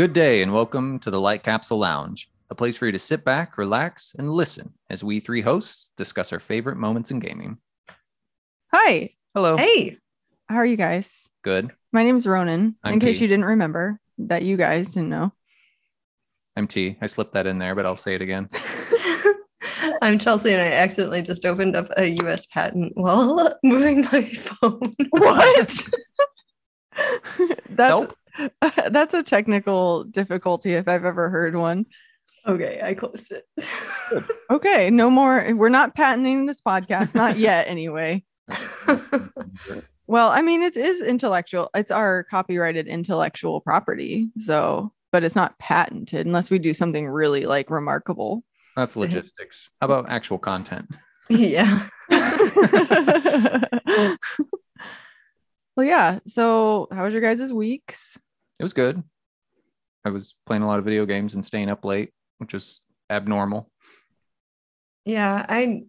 Good day and welcome to the Light Capsule Lounge, a place for you to sit back, relax, and listen as we three hosts discuss our favorite moments in gaming. Hi, Hello. Hey, how are you guys? Good. My name's Ronan. I'm in case you didn't remember that you guys didn't know. I'm T. I slipped that in there, but I'll say it again. I'm Chelsea, and I accidentally just opened up a US patent while moving my phone. What? that's Nope. that's a technical difficulty if I've ever heard one. Okay, I closed it. Okay, no more. We're not patenting this podcast, not yet, anyway. Well, I mean, it is intellectual. It's our copyrighted intellectual property. So, but it's not patented unless we do something really like remarkable. That's logistics. How about actual content? yeah. well, yeah. So, how was your guys' weeks? It was good. I was playing a lot of video games and staying up late, which is abnormal. Yeah, I,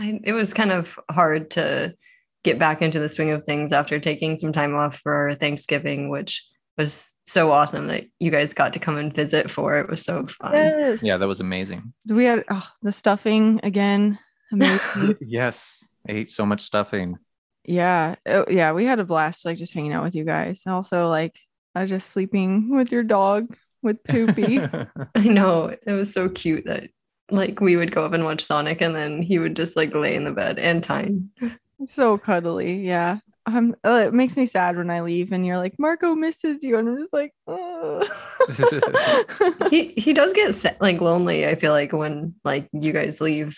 I it was kind of hard to get back into the swing of things after taking some time off for Thanksgiving, which was so awesome that you guys got to come and visit for. It was so fun. Yes. Yeah, that was amazing. We had oh, the stuffing again. Yes. I ate so much stuffing. yeah. Oh, yeah. We had a blast, like just hanging out with you guys. And also, like, I just sleeping with your dog with Poopy. I know it was so cute that like we would go up and watch Sonic, and then he would just like lay in the bed and Tyne. so cuddly. Yeah. Um, uh, it makes me sad when I leave and you're like, Marco misses you. And I'm just like, he he does get sa- like lonely. I feel like when like you guys leave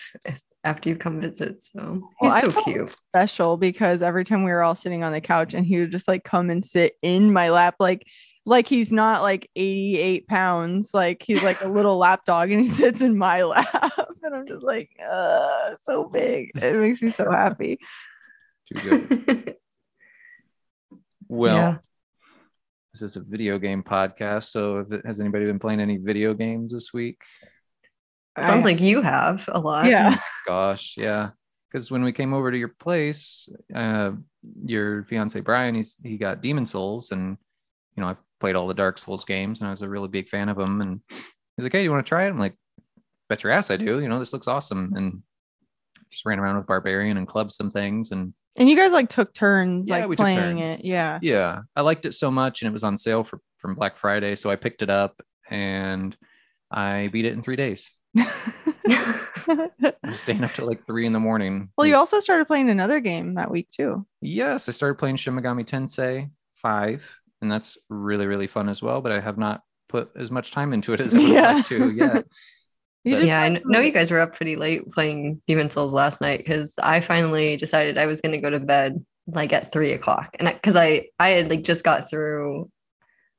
after you come visit. So he's Well, I so felt cute. special because every time we were all sitting on the couch and he would just like come and sit in my lap, like, like he's not like 88 pounds, like he's like a little lap dog and he sits in my lap. And I'm just like, uh, so big. It makes me so happy. Too good. Well, Yeah. this is a video game podcast. So, if it- has anybody been playing any video games this week? Sounds I- like you have a lot. yeah. Gosh, yeah. Because when we came over to your place, uh, your fiance Brian, he's he got Demon's Souls, and you know I played all the Dark Souls games, and I was a really big fan of them. And he's like, "Hey, you want to try it?" I'm like, "Bet your ass I do." You know, this looks awesome, and just ran around with Barbarian and clubbed some things, and And you guys like took turns Yeah, like we took playing turns. it. Yeah. yeah, I liked it so much, and it was on sale for from Black Friday, so I picked it up and I beat it in three days. I was staying up till like three in the morning. well, you also started playing another game that week too. Yes, I started playing Shin Megami Tensei 5, and that's really, really fun as well. But I have not put as much time into it as I would Yeah. like to yet. But- Yeah, I know you guys were up pretty late playing Demon's Souls last night because I finally decided I was going to go to bed like at three o'clock, and because I, I had like just got through,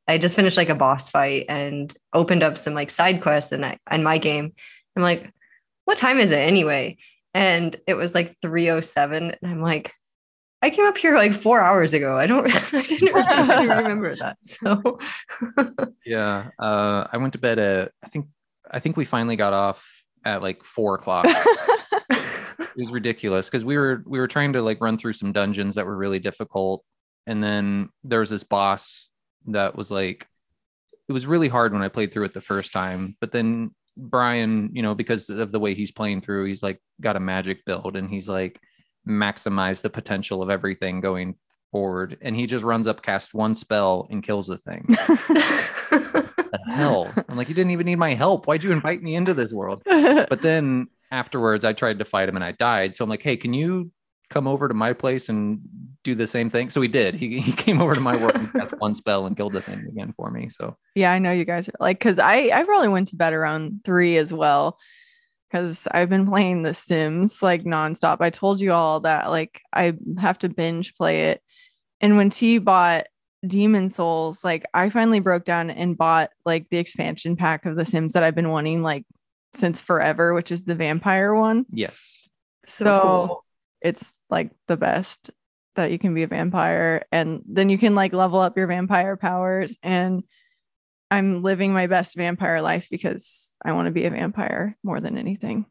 I just finished like a boss fight and opened up some like side quests and I and my game. I'm like, what time is it anyway? And it was like three oh seven, and I'm like. I came up here like four hours ago. I don't. I didn't really remember that. So Yeah, uh, I went to bed at I think I think we finally got off at like four o'clock. it was ridiculous because we were we were trying to like run through some dungeons that were really difficult and then there was this boss that was like it was really hard when i played through it the first time but then brian you know because of the way he's playing through he's like got a magic build and he's like maximized the potential of everything going forward and he just runs up casts one spell and kills the thing. The hell? I'm like you didn't even need my help. Why'd you invite me into this world? But then afterwards i tried to fight him and i died. So i'm like hey can you come over to my place and do the same thing so he did he, he came over to my work and cast one spell and killed the thing again for me so yeah, I know you guys are like because I I probably went to bed around three as well because I've been playing The Sims like nonstop. I told you all that like I have to binge play it, and when T bought Demon's Souls, like I finally broke down and bought like the expansion pack of The Sims that I've been wanting like since forever, which is the vampire one. yes So, So cool. It's like the best that you can be a vampire. And then you can like level up your vampire powers. And I'm living my best vampire life because I want to be a vampire more than anything.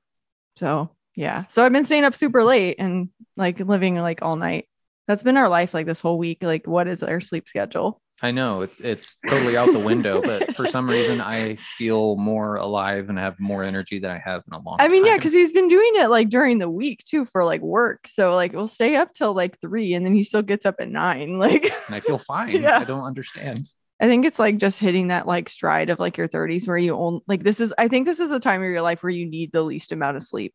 So yeah. So I've been staying up super late and like living like all night. That's been our life like this whole week. Like, what is our sleep schedule? I know it's it's totally out the window, but for some reason I feel more alive and have more energy than I have in a long I mean, yeah, because he's been doing it like during the week too for like work. So like we'll stay up till like three and then he still gets up at nine. Like and I feel fine. Yeah. I don't understand. I think it's like just hitting that like stride of like your 30s where you own like this is I think this is the time of your life where you need the least amount of sleep.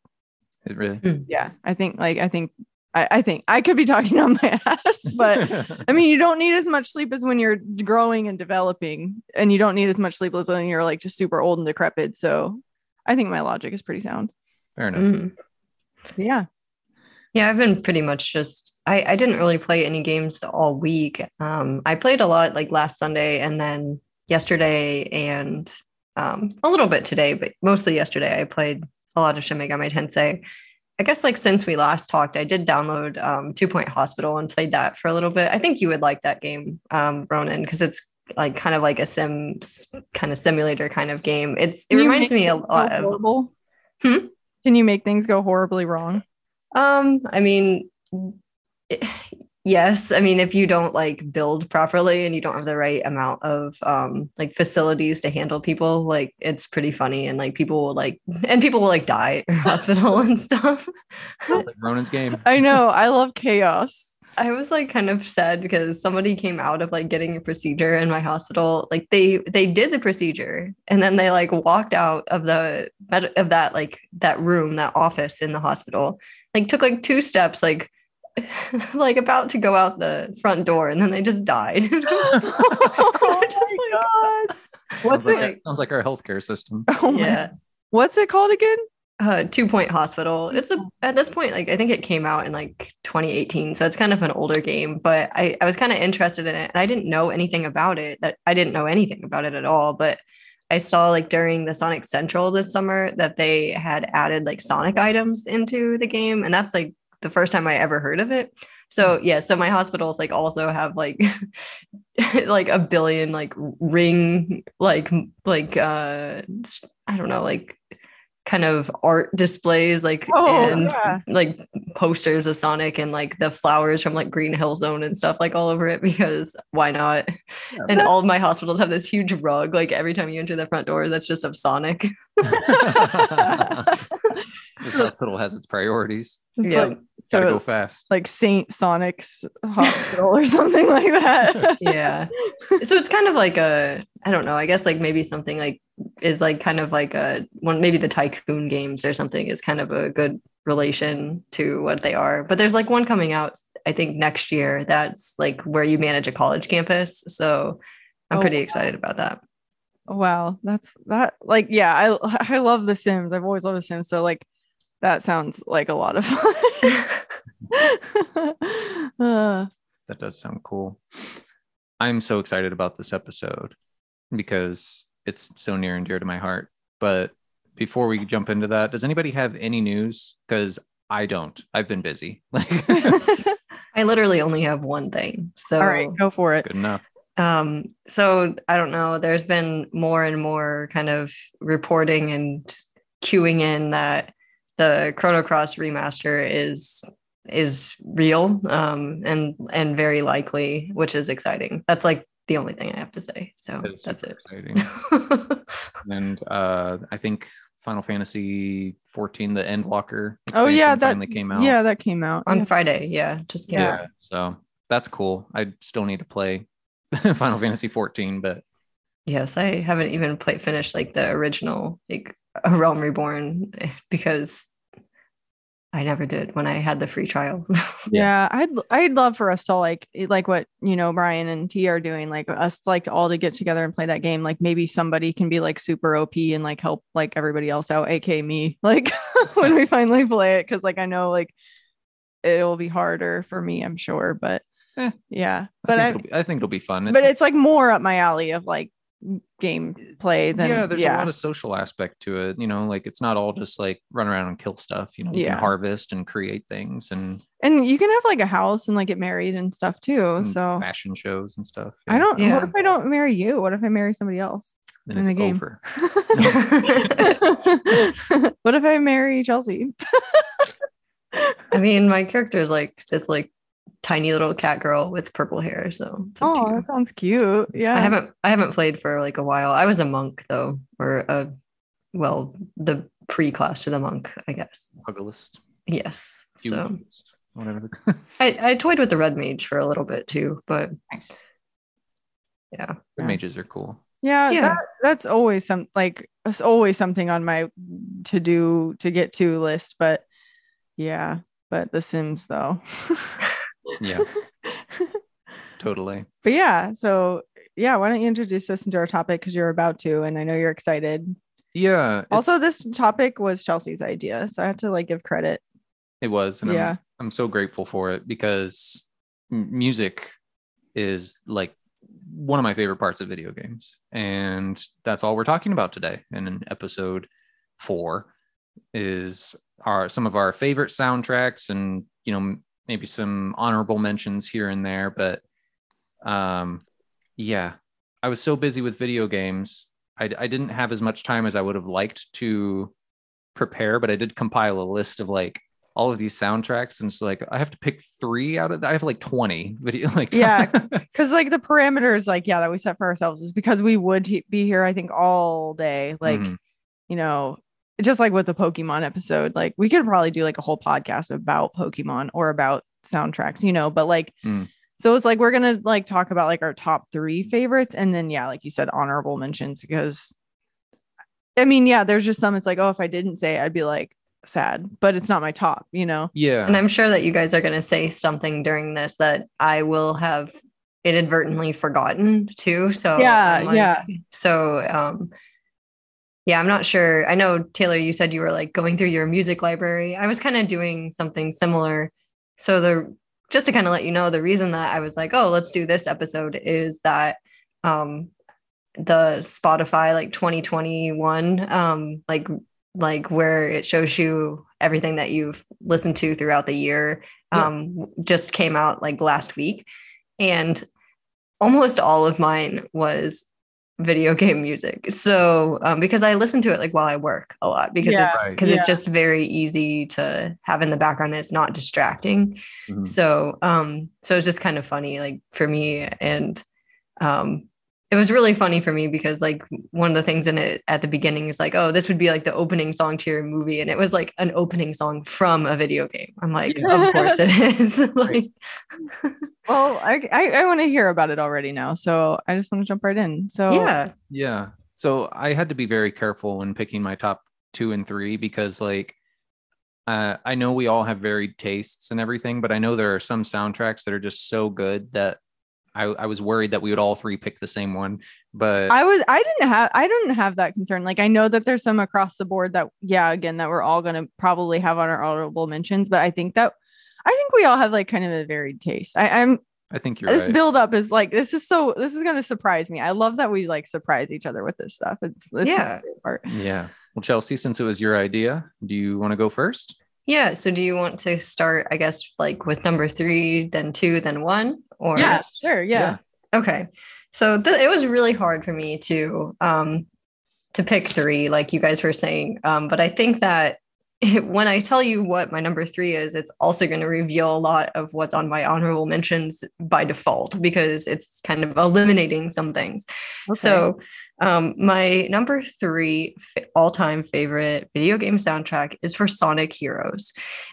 It really. Hmm. Yeah. I think like I think I, I think I could be talking on my ass, but I mean, you don't need as much sleep as when you're growing and developing, and you don't need as much sleep as when you're like just super old and decrepit. So I think my logic is pretty sound. fair enough. Mhm. Yeah. Yeah, I've been pretty much just I, I didn't really play any games all week. Um, I played a lot like last Sunday and then yesterday and um, a little bit today, but mostly yesterday. I played a lot of Shin Megami Tensei. I guess like since we last talked, I did download um, Two Point Hospital and played that for a little bit. I think you would like that game, um, Ronan, because it's like kind of like a sim kind of simulator kind of game. It's it Can reminds me a lot of horrible? Hmm? Can you make things go horribly wrong? Um, I mean, it- yes. I mean, if you don't like build properly and you don't have the right amount of um like facilities to handle people, like it's pretty funny and like people will like and people will like die in hospital and stuff. Like Ronan's game. I know. I love chaos. I was like kind of sad because somebody came out of like getting a procedure in my hospital. Like they they did the procedure and then they like walked out of the of that like that room, that office in the hospital. Like took like two steps like like about to go out the front door and then they just died. oh Just like- my god. Sounds What's like, it? sounds like our healthcare system. Oh my yeah. What's it called again? uh two point hospital it's a at this point like i think it came out in like 2018 so it's kind of an older game but i i was kind of interested in it and i didn't know anything about it that i didn't know anything about it at all but i saw like during the sonic central this summer that they had added like sonic items into the game and that's like the first time i ever heard of it so yeah so my hospitals like also have like like a billion like ring like like uh s- i don't know like kind of art displays like Oh, and yeah. like posters of Sonic and like the flowers from like Green Hill Zone and stuff like all over it because why not? and all of my hospitals have this huge rug like every time you enter the front door that's just of Sonic. this hospital has its priorities. It's Yeah. Like, Gotta so go fast. like Saint Sonic's hospital or something like that. yeah. So it's kind of like a I don't know, I guess like maybe something like is like kind of like a one maybe the tycoon games or something is kind of a good relation to what they are. But there's like one coming out I think next year that's like where you manage a college campus. So I'm Oh, pretty wow. excited about that. wow, that's that like yeah, I I love the Sims. I've always loved the Sims. So like that sounds like a lot of fun. Uh, That does sound cool. I'm so excited about this episode because it's so near and dear to my heart. But before we jump into that, does anybody have any news? Because I don't. I've been busy. Like I literally only have one thing. So all right, go for it. good enough. Um, so I don't know. There's been more and more kind of reporting and queuing in that the Chrono Cross remaster is is real um, and and very likely, which is exciting. That's like the only thing I have to say. So That is that's it. exciting. and uh, I think Final Fantasy 14, the Endwalker. Oh expansion yeah, that finally came out. Yeah, that came out. On Yeah. Friday, yeah, just came out. yeah. So that's cool. I still need to play Final Fantasy 14, but Yes, I haven't even played finished like the original like A Realm Reborn because I never did when I had the free trial. yeah. I'd i'd love for us to like like what you know brian and t are doing like us like all to get together and play that game. Like maybe somebody can be like super op and like help like everybody else out aka me. Like when we finally play it because like i know like it'll be harder for me i'm sure but Eh, yeah. I but think, I, be, I think it'll be fun. but it's like more up my alley of like game play than yeah, there's yeah a lot of social aspect to it. You know, like it's not all just like run around and kill stuff. You know, you Yeah. can harvest and create things and, and you can have like a house and like get married and stuff too and so fashion shows and stuff. i don't Yeah. what if i don't marry you what if i marry somebody else Then in it's the game. over. what if I marry Chelsea? I mean, my character is like this like tiny little cat girl with purple hair. So it's Oh, that sounds cute. Yeah. I haven't I haven't played for like a while. I was a monk though, or a well, the pre-class to the monk, I guess. Pugilist. Yes. You- So whatever. I, I toyed with the red mage for a little bit too, but nice. yeah. Yeah. Mages are cool. Yeah, Yeah. That, that's always some like it's always something on my to do to get to list, but yeah, but The Sims though. Yeah, totally. but yeah, so yeah, why don't you introduce us into our topic because you're about to, and I know you're excited. Yeah. Also, this topic was Chelsea's idea, so I have to like give credit. it was, and Yeah. I'm, I'm so grateful for it because music is like one of my favorite parts of video games, and that's all we're talking about today. And in episode four is our some of our favorite soundtracks, and you know maybe some honorable mentions here and there, but um, yeah, I was so busy with video games. I, I didn't have as much time as I would have liked to prepare, but I did compile a list of like all of these soundtracks, and it's like I have to pick three out of. the, I have like twenty video. Like Yeah. Because like the parameters, like yeah, that we set for ourselves is because we would he- be here, I think, all day. Like Mhm. you know, just like with the Pokemon episode, like we could probably do like a whole podcast about Pokemon or about soundtracks, you know, but like, Mm. so it's like we're gonna like talk about like our top three favorites, and then yeah, like you said, honorable mentions because, I mean, yeah, there's just some. It's like, oh, if I didn't say, it, I'd be like sad, but it's not my top, you know. yeah, And I'm sure that you guys are going to say something during this that I will have inadvertently forgotten too. So Yeah, like- yeah. So um, yeah, I'm not sure. I know Taylor, you said you were like going through your music library. I was kind of doing something similar. So the just to kind of let you know, the reason that I was like, oh, let's do this episode is that um, the Spotify like 2021 um, like like where it shows you everything that you've listened to throughout the year Yeah. um just came out like last week and almost all of mine was video game music so um, because i listen to it like while i work a lot because Yeah. it's Right. because Yeah. it's just very easy to have in the background it's not distracting Mhm. so um so it's just kind of funny like for me and um it was really funny for me because like one of the things in it at the beginning is like oh this would be like the opening song to your movie and it was like an opening song from a video game i'm like Yeah. of course it is like Well, I I, I want to hear about it already now, so I just want to jump right in. So yeah Yeah. So I had to be very careful when picking my top two and three because, like, uh, I know we all have varied tastes and everything, but I know there are some soundtracks that are just so good that I, I was worried that we would all three pick the same one. But I was I didn't have I didn't have that concern. Like I know that there's some across the board that yeah, again that we're all gonna probably have on our honorable mentions, but I think that I think we all have like kind of a varied taste. I, I'm I think you're this right. build up is like this is so this is gonna surprise me. I love that we like surprise each other with this stuff. It's, it's Yeah. part. yeah. Well, Chelsea, since it was your idea, do you want to go first? yeah so do you want to start i guess like with number three then two then one or Yeah, sure, yeah. Okay. So th- it was really hard for me to um to pick three, like you guys were saying. Um, but I think that when I tell you what my number three is, it's also going to reveal a lot of what's on my honorable mentions by default because it's kind of eliminating some things. Okay. So, um, my number three f- all-time favorite video game soundtrack is for Sonic Heroes,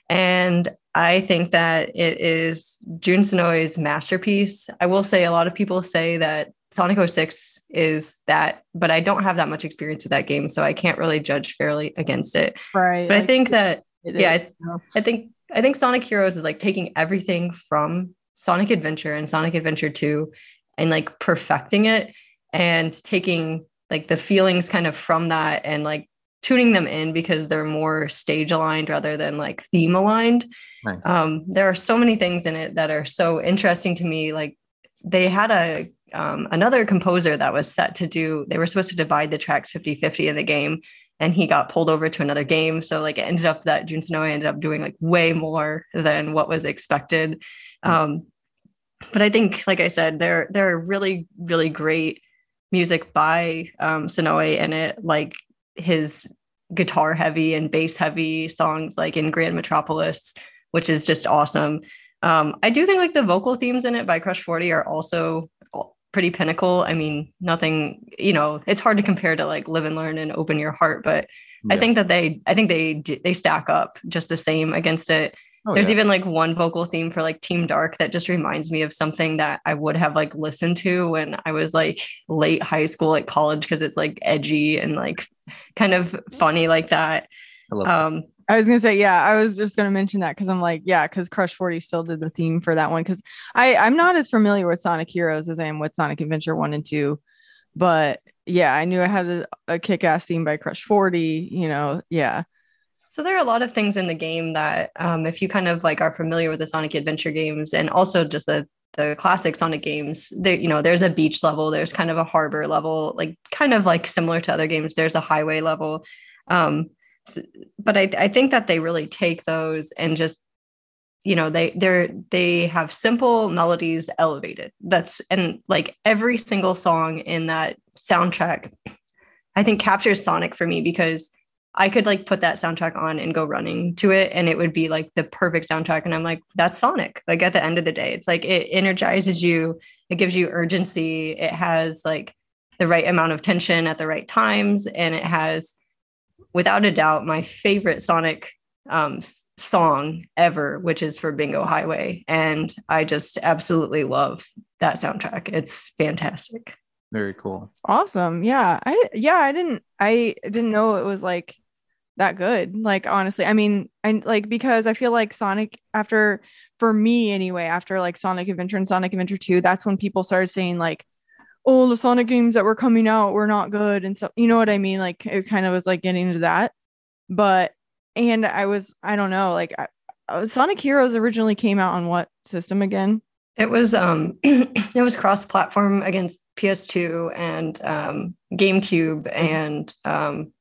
and I think that it is Jun Senoue's masterpiece. I will say a lot of people say that Sonic 06 is that, but I don't have that much experience with that game, so I can't really judge fairly against it. right. But I think that yeah, is, I-. I think I think Sonic Heroes is like taking everything from Sonic Adventure and Sonic Adventure 2 and like perfecting it and taking like the feelings kind of from that and like tuning them in because they're more stage aligned rather than like theme aligned. Nice. Um, there are so many things in it that are so interesting to me. Like they had a um, another composer that was set to do, they were supposed to divide the tracks 50 50 in the game and he got pulled over to another game. So like it ended up that Jun Senoue ended up doing like way more than what was expected. Um, but I think, like I said, there are really really great music by um, Senoue in it, like his guitar heavy and bass heavy songs, like in Grand Metropolis, which is just awesome. Um, I do think like the vocal themes in it by Crush 40 are also pretty pinnacle. I mean, nothing, you know, it's hard to compare to like live and learn and open your heart, but yeah. I think that they, I think they, they stack up just the same against it. Oh, There's yeah. even like one vocal theme for like Team Dark that just reminds me of something that I would have like listened to when I was like late high school, like college, because it's like edgy and like kind of funny like that. I love um, I was gonna say, yeah, I was just gonna mention that because I'm like, yeah, because Crush 40 still did the theme for that one. Cause I, I'm not as familiar with Sonic Heroes as I am with Sonic Adventure 1 and 2. But yeah, I knew I had a, a kick-ass theme by Crush 40, you know, yeah. So there are a lot of things in the game that um, if you kind of like are familiar with the Sonic Adventure games and also just the the classic Sonic games, there, you know, there's a beach level, there's kind of a harbor level, like kind of like similar to other games. There's a highway level. Um, but I, I think that they really take those and just you know they they're they have simple melodies elevated that's and like every single song in that soundtrack i think captures sonic for me because i could like put that soundtrack on and go running to it and it would be like the perfect soundtrack and i'm like that's sonic like at the end of the day it's like it energizes you it gives you urgency it has like the right amount of tension at the right times and it has without a doubt, my favorite Sonic um, song ever, which is for Bingo Highway. And I just absolutely love that soundtrack. It's fantastic. Very cool. Awesome. Yeah. I, yeah, I didn't, I didn't know it was like that good. Like, honestly, I mean, and like because I feel like Sonic, after, for me anyway, after like Sonic Adventure and Sonic Adventure 2, that's when people started saying, like, oh the sonic games that were coming out were not good and so you know what i mean? Like it kind of was like getting into that. But and i was i don't know like I, uh, sonic heroes originally came out on what system again? It was um it was cross platform against ps2 and um gamecube and um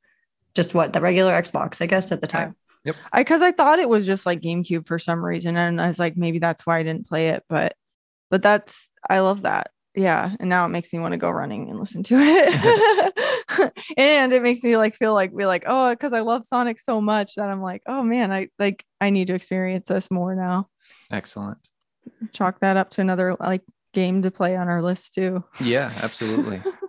just what the regular xbox i guess at the time. Yep. I because I thought it was just like GameCube for some reason, and I was like, maybe that's why I didn't play it. But, but that's I love that. Yeah and now it makes me want to go running and listen to it. And it makes me like feel like be like oh because i love sonic so much that i'm like oh man i like i need to experience this more now. Excellent. Chalk that up to another like game to play on our list too. Yeah absolutely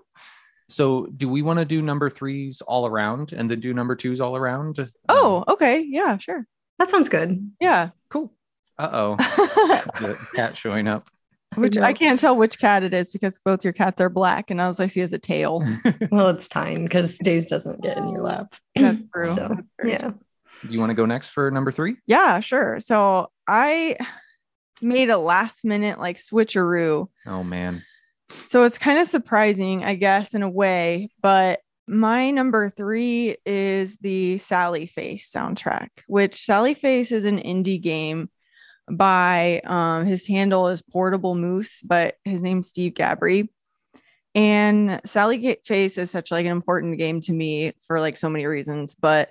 so do we want to do number threes all around and then do number twos all around oh okay yeah sure that sounds good yeah cool uh-oh the cat showing up which I can't tell which cat it is because both your cats are black, and all I see is a tail. well, it's time because Days doesn't get in your lap. That's true. So, That's yeah. Do you want to go next for number three? Yeah, sure. So I made a last minute like switcheroo. Oh man. So it's kind of surprising, I guess, in a way, but my number three is the Sally Face soundtrack, which Sally Face is an indie game by um, his handle is Portable Moose, but his name's Steve Gabry. And Sally Face is such like an important game to me for like so many reasons. But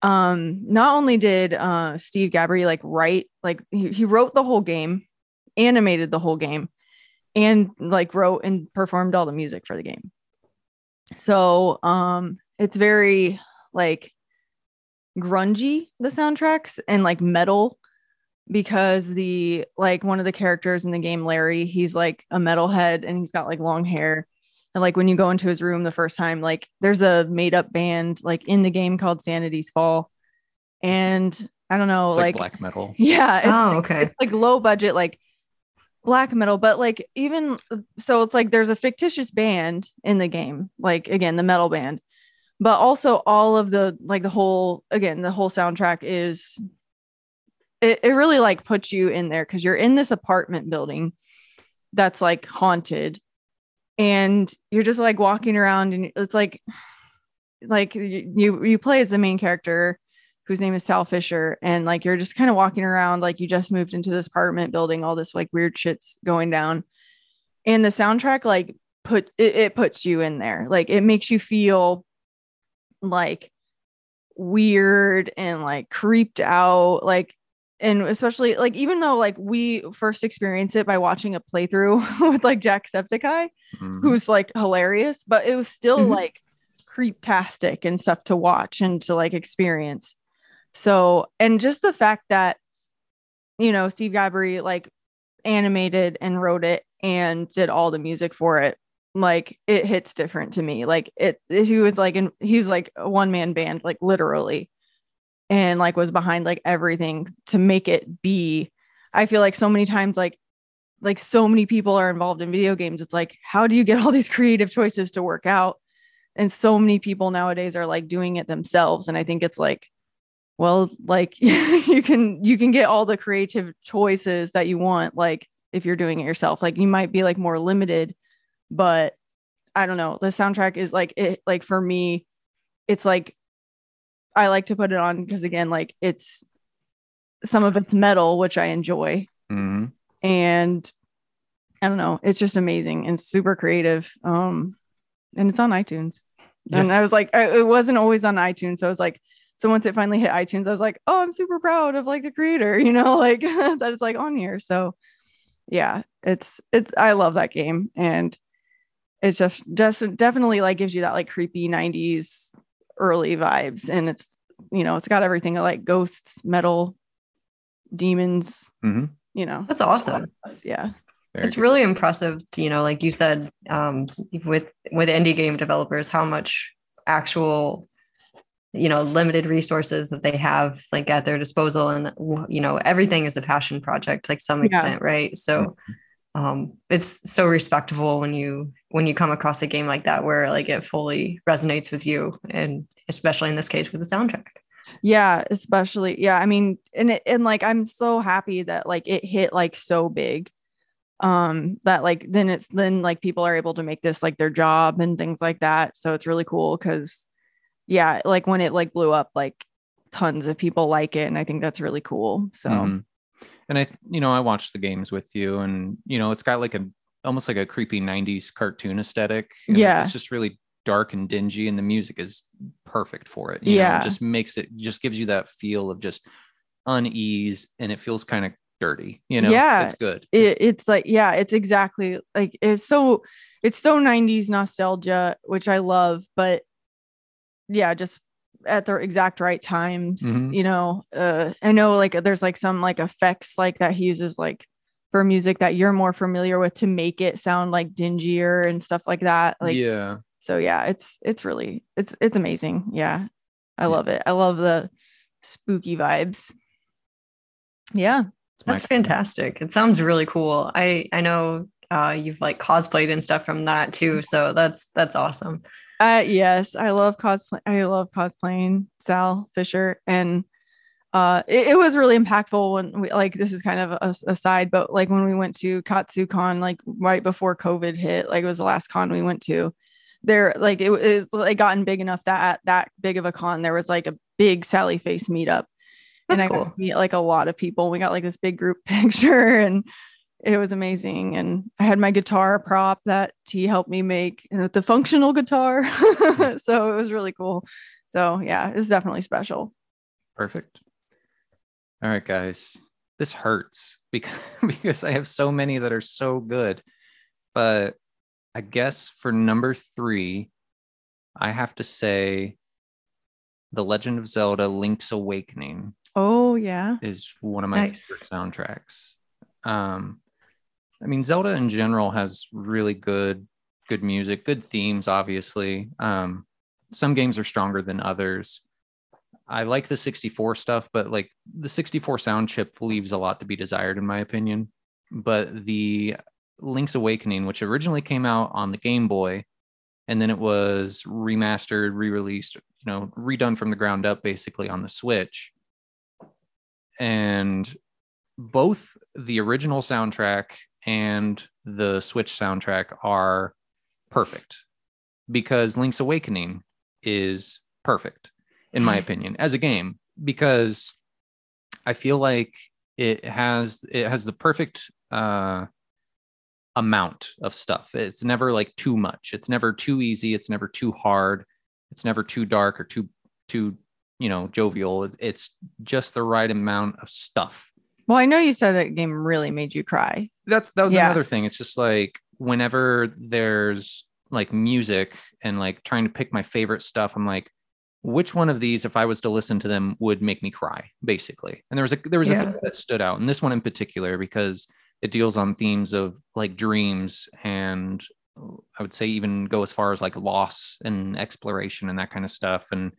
um, not only did uh, Steve Gabry like write, like he, he wrote the whole game, animated the whole game, and like wrote and performed all the music for the game. So um, it's very like grungy the soundtracks and like metal because the like one of the characters in the game, Larry, he's like a metalhead and he's got like long hair. And like when you go into his room the first time, like there's a made up band like in the game called Sanity's Fall. And I don't know, like, like, black metal. Yeah. oh, okay. It's like low budget, like black metal, but like even so, it's like there's a fictitious band in the game, like again, the metal band, but also all of the like the whole again, the whole soundtrack is it, it really like puts you in there because you're in this apartment building that's like haunted and you're just like walking around and it's like like you you play as the main character whose name is Sal Fisher and like you're just kind of walking around like you just moved into this apartment building all this like weird shit's going down and the soundtrack like put it, it puts you in there like it makes you feel like weird and like creeped out like and especially like even though like we first experienced it by watching a playthrough with like Jacksepticeye, mm-hmm. who's like hilarious, but it was still mm-hmm. like creeptastic and stuff to watch and to like experience. So, and just the fact that you know, Steve Gabry like animated and wrote it and did all the music for it. Like it hits different to me. Like it, he was like, he was like a one man band, like literally, and like was behind like everything to make it be. I feel like so many times, like, like so many people are involved in video games. It's like, how do you get all these creative choices to work out? And so many people nowadays are like doing it themselves. And I think it's like, well like you can you can get all the creative choices that you want like if you're doing it yourself. Like you might be like more limited but i don't know. The soundtrack is like it like for me it's like i like to put it on because again like it's some of it's metal which i enjoy. Mhm. and i don't know it's just amazing and super creative um and it's on itunes. And i was like I, it wasn't always on itunes so i was like so once it finally hit itunes i was like oh i'm super proud of like the creator you know like that it's like on here so yeah it's it's i love that game and it's just just definitely like gives you that like creepy 90s early vibes and it's you know it's got everything like ghosts metal demons Mhm. you know That's awesome. yeah Very it's good. really impressive to, you know like you said um, with with indie game developers how much actual you know limited resources that they have like at their disposal and you know everything is a passion project like some Yeah. extent right? So um it's so respectable when you when you come across a game like that where like it fully resonates with you and especially in this case with the soundtrack. Yeah especially yeah i mean and it and like i'm so happy that like it hit like so big um that like then it's then like people are able to make this like their job and things like that so it's really cool because yeah like when it like blew up like tons of people like it and i think that's really cool so Mhm. And I, you know, I watched the games with you, and you know, it's got like a almost like a creepy '90s cartoon aesthetic. Yeah. it's just really dark and dingy, and the music is perfect for it. you know? Yeah. it just makes it just gives you that feel of just unease, and it feels kind of dirty. You know, Yeah. it's good. it, it's like yeah it's exactly like it's so it's so 90s nostalgia which i love but yeah just at the exact right times Mhm. you know uh i know like there's like some like effects like that he uses like for music that you're more familiar with to make it sound like dingier and stuff like that like yeah, so yeah it's it's really it's it's amazing yeah i Yeah. love it i love the spooky vibes yeah That's fantastic. It sounds really cool. I I know uh, you've like cosplayed and stuff from that too, so that's that's awesome. Uh yes, I love cosplay. I love cosplaying Sal Fisher, and uh, it, it was really impactful when we like this is kind of a, a side, but like when we went to KatsuCon, like right before COVID hit, like it was the last con we went to. There, like it was like gotten big enough that at that big of a con, there was like a big Sally Face meetup, That's and I cool. meet like a lot of people. We got like this big group picture, and it was amazing. And I had my guitar prop that T helped me make, and the functional guitar. so it was really cool. So yeah, it's definitely special. Perfect. All right, guys. This hurts because because I have so many that are so good. But I guess for number three, I have to say The Legend of Zelda Link's Awakening Oh yeah. is one of my Nice. favorite soundtracks. Um, I mean, Zelda in general has really good, good music, good themes. Obviously, um, some games are stronger than others. I like the 64 stuff, but like the 64 sound chip leaves a lot to be desired, in my opinion. But the Link's Awakening, which originally came out on the Game Boy, and then it was remastered, re-released, you know, redone from the ground up, basically on the Switch and both the original soundtrack and the Switch soundtrack are perfect because Link's Awakening is perfect, in my opinion, as a game, because I feel like it has it has the perfect uh amount of stuff. It's never like too much. It's never too easy. It's never too hard. It's never too dark or too too you know jovial. It's just the right amount of stuff. Well, I know you said that game really made you cry. That's that was Yeah. another thing. It's just like whenever there's like music and like trying to pick my favorite stuff, I'm like, which one of these, if I was to listen to them, would make me cry, basically. And there was a there was Yeah. a that stood out, and this one in particular because it deals on themes of like dreams and I would say even go as far as like loss and exploration and that kind of stuff. And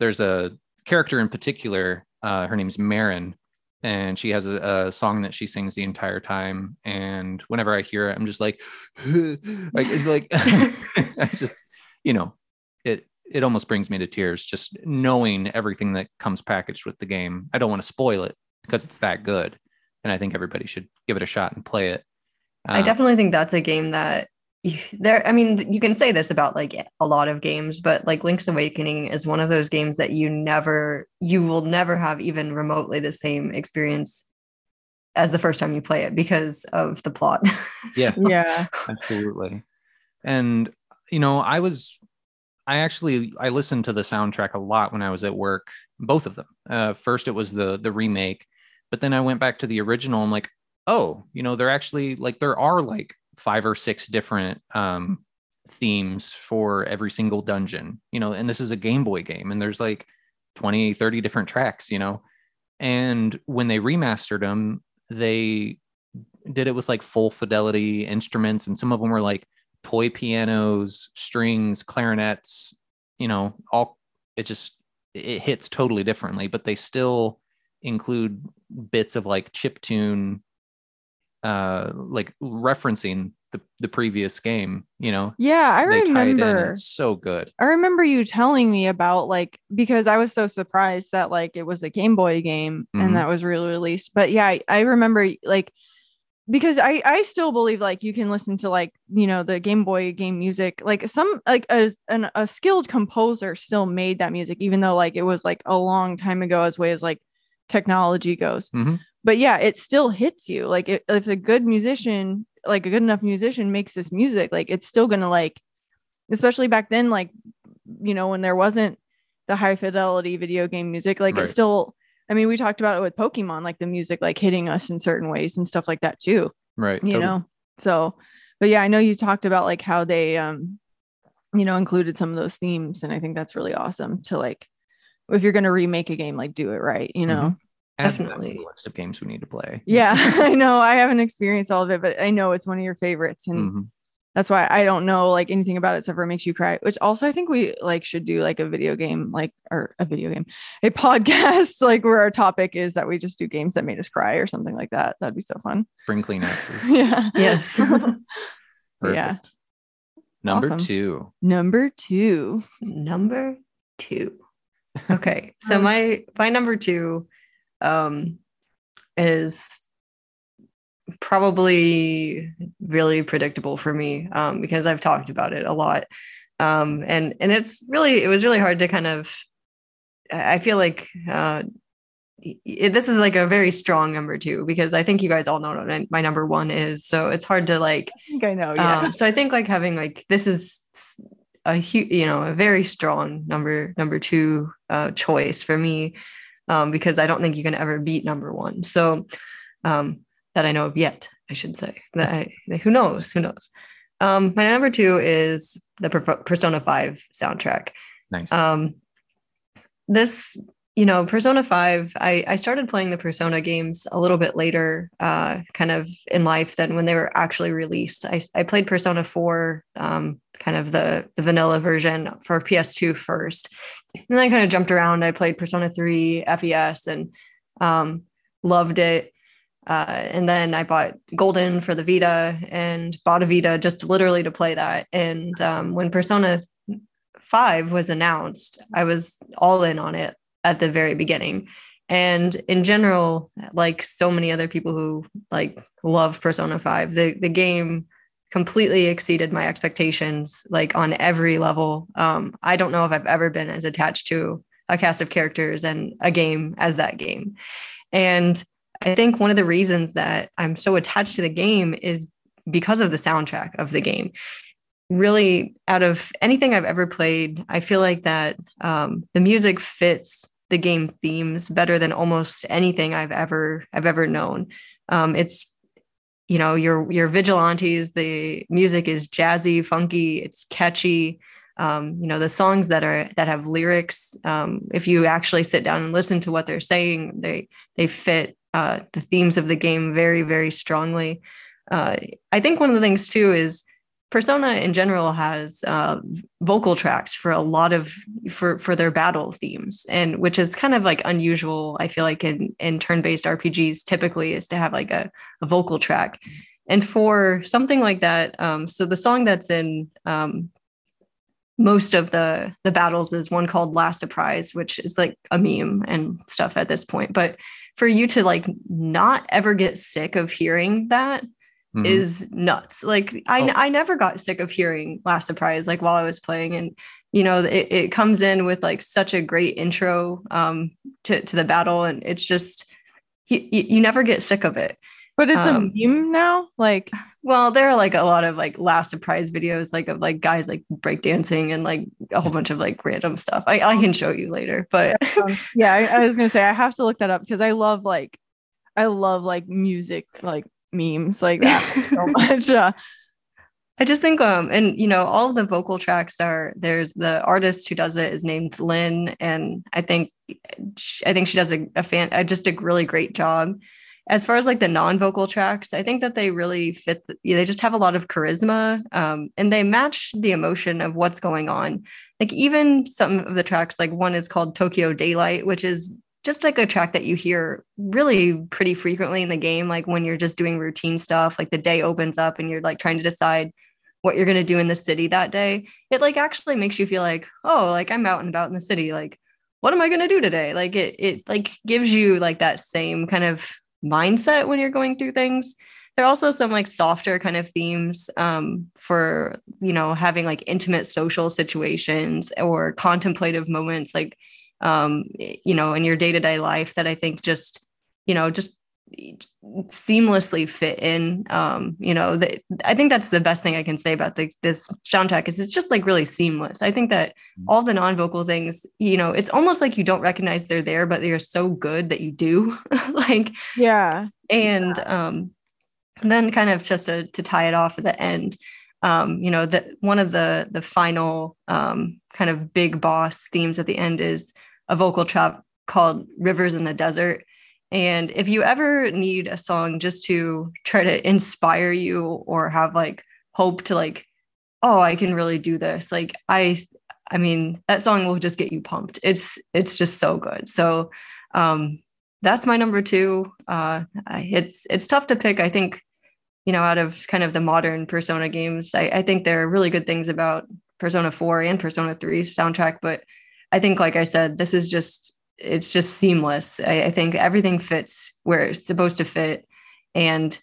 there's a character in particular, uh, her name's Marin, and she has a, a song that she sings the entire time. And whenever I hear it, I'm just like, like it's like I just, you know, it it almost brings me to tears just knowing everything that comes packaged with the game. I don't want to spoil it because it's that good, and I think everybody should give it a shot and play it. I Uh, definitely think that's a game that there. I mean, you can say this about like a lot of games, but like Link's Awakening is one of those games that you never, you will never have even remotely the same experience as the first time you play it because of the plot. Yeah. So- Yeah. absolutely and you know i was i actually i listened to the soundtrack a lot when i was at work both of them uh, first it was the the remake but then i went back to the original i'm like oh you know they're actually like there are like five or six different um themes for every single dungeon you know and this is a game boy game and there's like 20 30 different tracks you know? And when they remastered them they did it with like full fidelity instruments and some of them were like toy pianos strings clarinets you know all it just it hits totally differently but they still include bits of like chip tune uh like referencing the, the previous game you know Yeah. I they tie it in remember. it's so good I remember you telling me about like because I was so surprised that like it was a Game Boy game Mhm. and that was really released. But yeah, I, I remember like because I I still believe like you can listen to like you know the Game Boy game music like some like a an, a skilled composer still made that music even though like it was like a long time ago as way as like technology goes. Mhm. But yeah, it still hits you like if if a good musician like a good enough musician makes this music like it's still gonna like especially back then like you know when there wasn't the high fidelity video game music like Right. it still i mean we talked about it with pokemon like the music like hitting us in certain ways and stuff like that too right you totally. know so but yeah i know you talked about like how they um you know included some of those themes and i think that's really awesome to like if you're going to remake a game like do it right you know to Definitely. the list of games we need to play yeah i know i haven't experienced all of it but i know it's one of your favorites and Mhm. that's why I don't know like anything about it except for it makes you cry. Which also I think we like should do like a video game, like or a video game, a podcast, like where our topic is that we just do games that made us cry or something like that. That'd be so fun. bring kleenexes yeah. Yes. Perfect. Yeah. number Awesome. two Number two. number two. Okay. so my my number two um is probably really predictable for me um because I've talked about it a lot. Um and and it's really it was really hard to kind of I feel like uh it, this is like a very strong number two because I think you guys all know what my number one is. So it's hard to like I think I know. Yeah. um, so I think like having like this is a huge, you know, a very strong number number two uh, choice for me um, because I don't think you can ever beat number one. So um, that I know of yet, I should say. That I, who knows? Who knows? Um, my number two is the Persona Five soundtrack nice um this you know persona 5 i i started playing the persona games a little bit later uh kind of in life than when they were actually released i, I played persona 4 um kind of the the vanilla version for ps2 first and then i kind of jumped around i played persona 3 fes and um loved it uh, and then I bought Golden for the Vita and bought a Vita just literally to play that. And um, when Persona 5 was announced, I was all in on it at the very beginning. And in general, like so many other people who like love Persona 5, the, the game completely exceeded my expectations, like on every level. Um, I don't know if I've ever been as attached to a cast of characters and a game as that game. And I think one of the reasons that I'm so attached to the game is because of the soundtrack of the game. Really, out of anything I've ever played, I feel like that um, the music fits the game themes better than almost anything I've ever I've ever known. Um, it's you know your your vigilantes. The music is jazzy, funky. It's catchy. um, you know the songs that are that have lyrics um, if you actually sit down and listen to what they're saying they they fit uh, the themes of the game very very strongly uh, i think one of the things too is persona in general has uh, vocal tracks for a lot of for for their battle themes and which is kind of like unusual i feel like in in turn-based rpgs typically is to have like a, a vocal track. And for something like that um, so the song that's in um, most of the the battles is one called last surprise which is like a meme and stuff at this point. But for you to like not ever get sick of hearing that mm-hmm. is nuts like I, oh. I never got sick of hearing last surprise like while i was playing and you know it, it comes in with like such a great intro um to, to the battle and it's just you, you never get sick of it but it's um, a meme now. Like, well, there are like a lot of like last surprise videos, like of like guys like breakdancing and like a whole bunch of like random stuff. I, I can show you later, but um, yeah, I, I, was gonna say I have to look that up because I love like I love like music like memes like that so much. Uh, I just think um and you know all of the vocal tracks are there's the artist who does it is named Lyn and I think I think she does a, a fan uh, just a really great job as far as like the non-vocal tracks i think that they really fit the, they just have a lot of charisma um, and they match the emotion of what's going on like even some of the tracks like one is called tokyo daylight which is just like a track that you hear really pretty frequently in the game like when you're just doing routine stuff like the day opens up and you're like trying to decide what you're going to do in the city that day it like actually makes you feel like oh like i'm out and about in the city like what am i going to do today? Like it it like gives you like that same kind of mindset when you're going through things. There are also some like softer kind of themes um, for you know having like intimate social situations or contemplative moments like um, you know in your day-to-day life that i think just you know just seamlessly fit in um you know the, i think that's the best thing i can say about the, this soundtrack is it's just like really seamless i think that mm. all the non-vocal things you know it's almost like you don't recognize they're there but they're so good that you do like yeah and yeah. um then kind of just to, to tie it off at the end um you know that one of the the final um kind of big boss themes at the end is a vocal track called rivers in the desert and if you ever need a song just to try to inspire you or have like hope to like, oh, I can really do this. Like I I mean, that song will just get you pumped. It's it's just so good. So um that's my number two. Uh it's it's tough to pick. I think, you know, out of kind of the modern persona games, I, I think there are really good things about Persona 4 and Persona 3 soundtrack, but I think, like I said, this is just it's just seamless. I, I, think everything fits where it's supposed to fit, and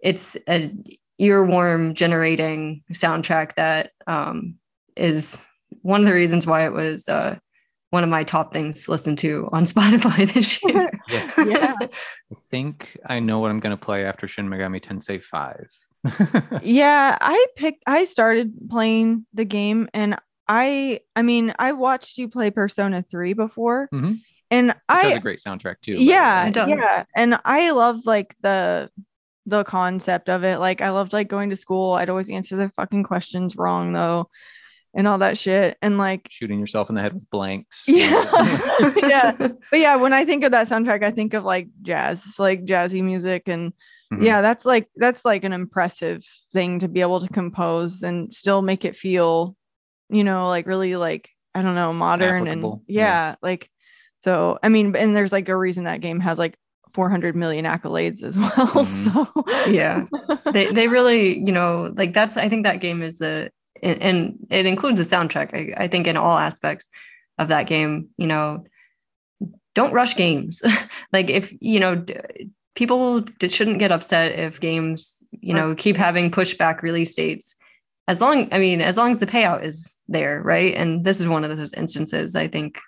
it's a earworm generating soundtrack that um, is one of the reasons why it was uh, one of my top things to listen to on Spotify this year. yeah. yeah. I think I know what I'm going to play after Shin Megami Tensei 5. yeah, I picked I started playing the game and I I mean, I watched you play Persona 3 before. Mm-hmm. And Which I has a great soundtrack too. Yeah, yeah. And I love like the the concept of it. Like I loved like going to school. I'd always answer the fucking questions wrong though. And all that shit. And like shooting yourself in the head with blanks. Yeah. yeah. But yeah, when I think of that soundtrack, I think of like jazz, it's like jazzy music. And mm-hmm. yeah, that's like that's like an impressive thing to be able to compose and still make it feel you know, like really like I don't know, modern Applicable. and yeah, yeah, like so I mean, and there's like a reason that game has like 400 million accolades as well. Mm-hmm. So yeah, they they really you know like that's I think that game is a and it includes the soundtrack. I, I think in all aspects of that game, you know, don't rush games. like if you know people shouldn't get upset if games you know keep having pushback release dates as long i mean as long as the payout is there right? And this is one of those instances i think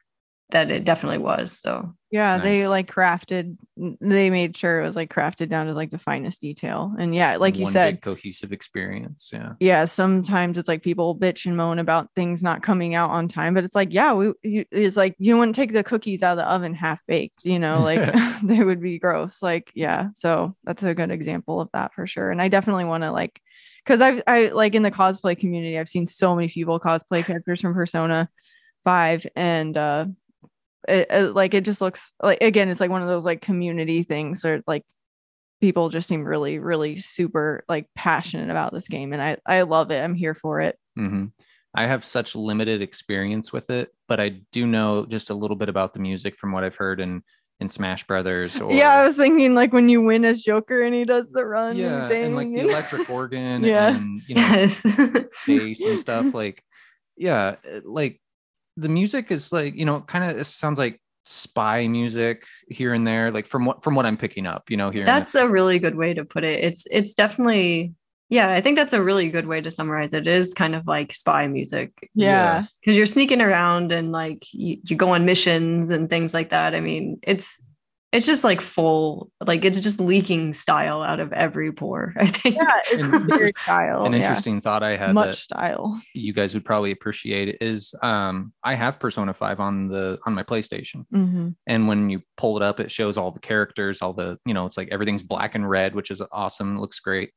that it definitely was so. Yeah nice. they like crafted they made sure it was like crafted down to like the finest detail. And yeah like you said cohesive experience yeah. Yeah sometimes it's like people bitch and moan about things not coming out on time but it's like yeah we it's like you wouldn't take the cookies out of the oven half baked you know like they would be gross like yeah. So that's a good example of that for sure. And i definitely want to like because I've I like in the cosplay community, I've seen so many people cosplay characters from Persona 5 and uh it, it, like it just looks like again it's like one of those like community things or like people just seem really really super like passionate about this game and I I love it. I'm here for it. hmm I have such limited experience with it, but I do know just a little bit about the music from what I've heard in in Smash Brothers. Or, yeah, I was thinking like when you win as Joker and he does the run yeah, thing. and like the electric organ Yeah. and you know Yes. bass and stuff. Like, yeah, eh, like the music is like you know kind of sounds like spy music here and there. Like from what from what I'm picking up, you know here. that's a really good way to put it. It's it's definitely yeah, I think that's a really good way to summarize it. It is kind of like spy music yeah. because you're sneaking around and like you, you go on missions and things like that. I mean, it's it's just like full like it's just leaking style out of every pore. I think. Yeah, it's very style. an yeah. interesting thought I had Much that style. you guys would probably appreciate is um I have Persona 5 on the on my PlayStation. hmm and when you pull it up it shows all the characters all the you know it's like everything's black and red which is awesome looks great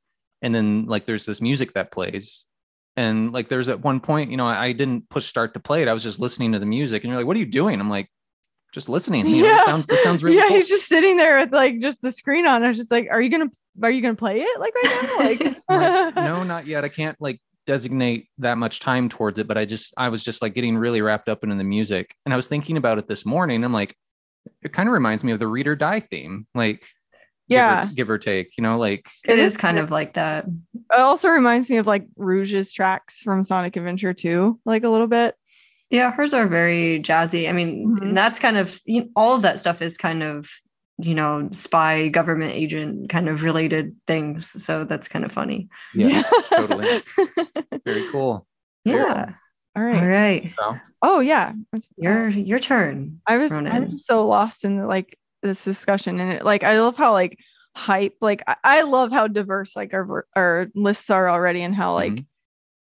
and then like there's this music that plays and like there's at one point you know i, I didn't push start to play it i was just listening to the music and you're like what are you doing i'm like just listening you know, Yeah. this sounds this sounds really yeah, cool. he's just sitting there with like just the screen on. I was just like, "Are you gonna are you gonna play it like right now?" Like, like, no not yet i can't like designate that much time towards it but i just i was just like getting really wrapped up into the music and i was thinking about it this morning i'm like it kind of reminds me of the reader die theme like give or- Yeah. give or take you know like It It is is kind of like that. It also reminds me of like Rouge's tracks from Sonic Adventure 2, like a little bit. Yeah, hers are very jazzy. I mean, Mhm. that's kind of you know, all of that stuff is kind of you know spy government agent kind of related things. So that's kind of funny. yeah totally. very cool Very Yeah. All All right. right. So, Oh yeah. Your your turn. I was I Ronan. was so lost in like this discussion and it like I love how like hype like I, I love how diverse like our our lists are already and how like Mhm.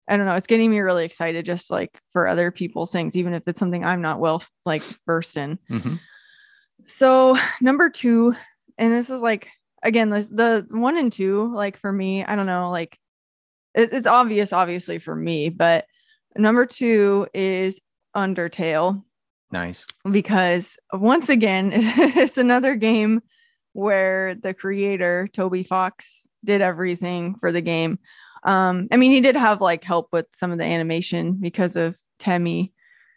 I don't know it's getting me really excited just like for other people's things even if it's something I'm not well like versed in. mhm. So number two, and this is like again the the one and two like for me I don't know like it, it's obvious obviously for me but number two is Undertale nice because once again it's another game where the creator Toby Fox did everything for the game. Um, I mean, he did have like help with some of the animation because of Temmie,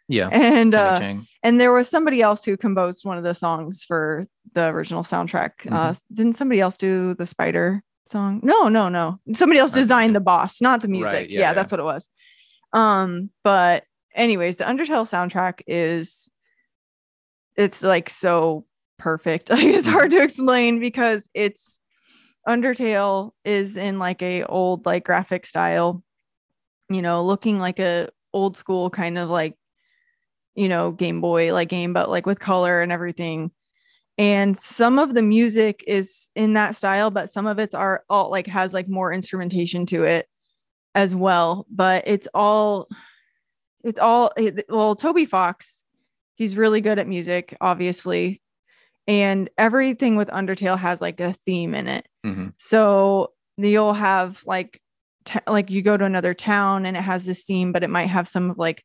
yeah and uh, and there was somebody else who composed one of the songs for the original soundtrack. Uh, didn't somebody else do the spider song? No, no, no. Somebody else designed the boss, not the music. Right, yeah, yeah, yeah. that's what it was. Um, but anyways, the Undertale soundtrack is it's like so perfect. Like it's hard to explain because it's Undertale is in like a old like graphic style, you know, looking like a old school kind of like you know Game Boy like game, but like with color and everything. And some of the music is in that style, but some of it's are all like has like more instrumentation to it as well. But it's all it's all well Toby Fox, he's really good at music, obviously. And everything with Undertale has like a theme in it. Mhm. So you'll have like t- like you go to another town and it has this theme, but it might have some of like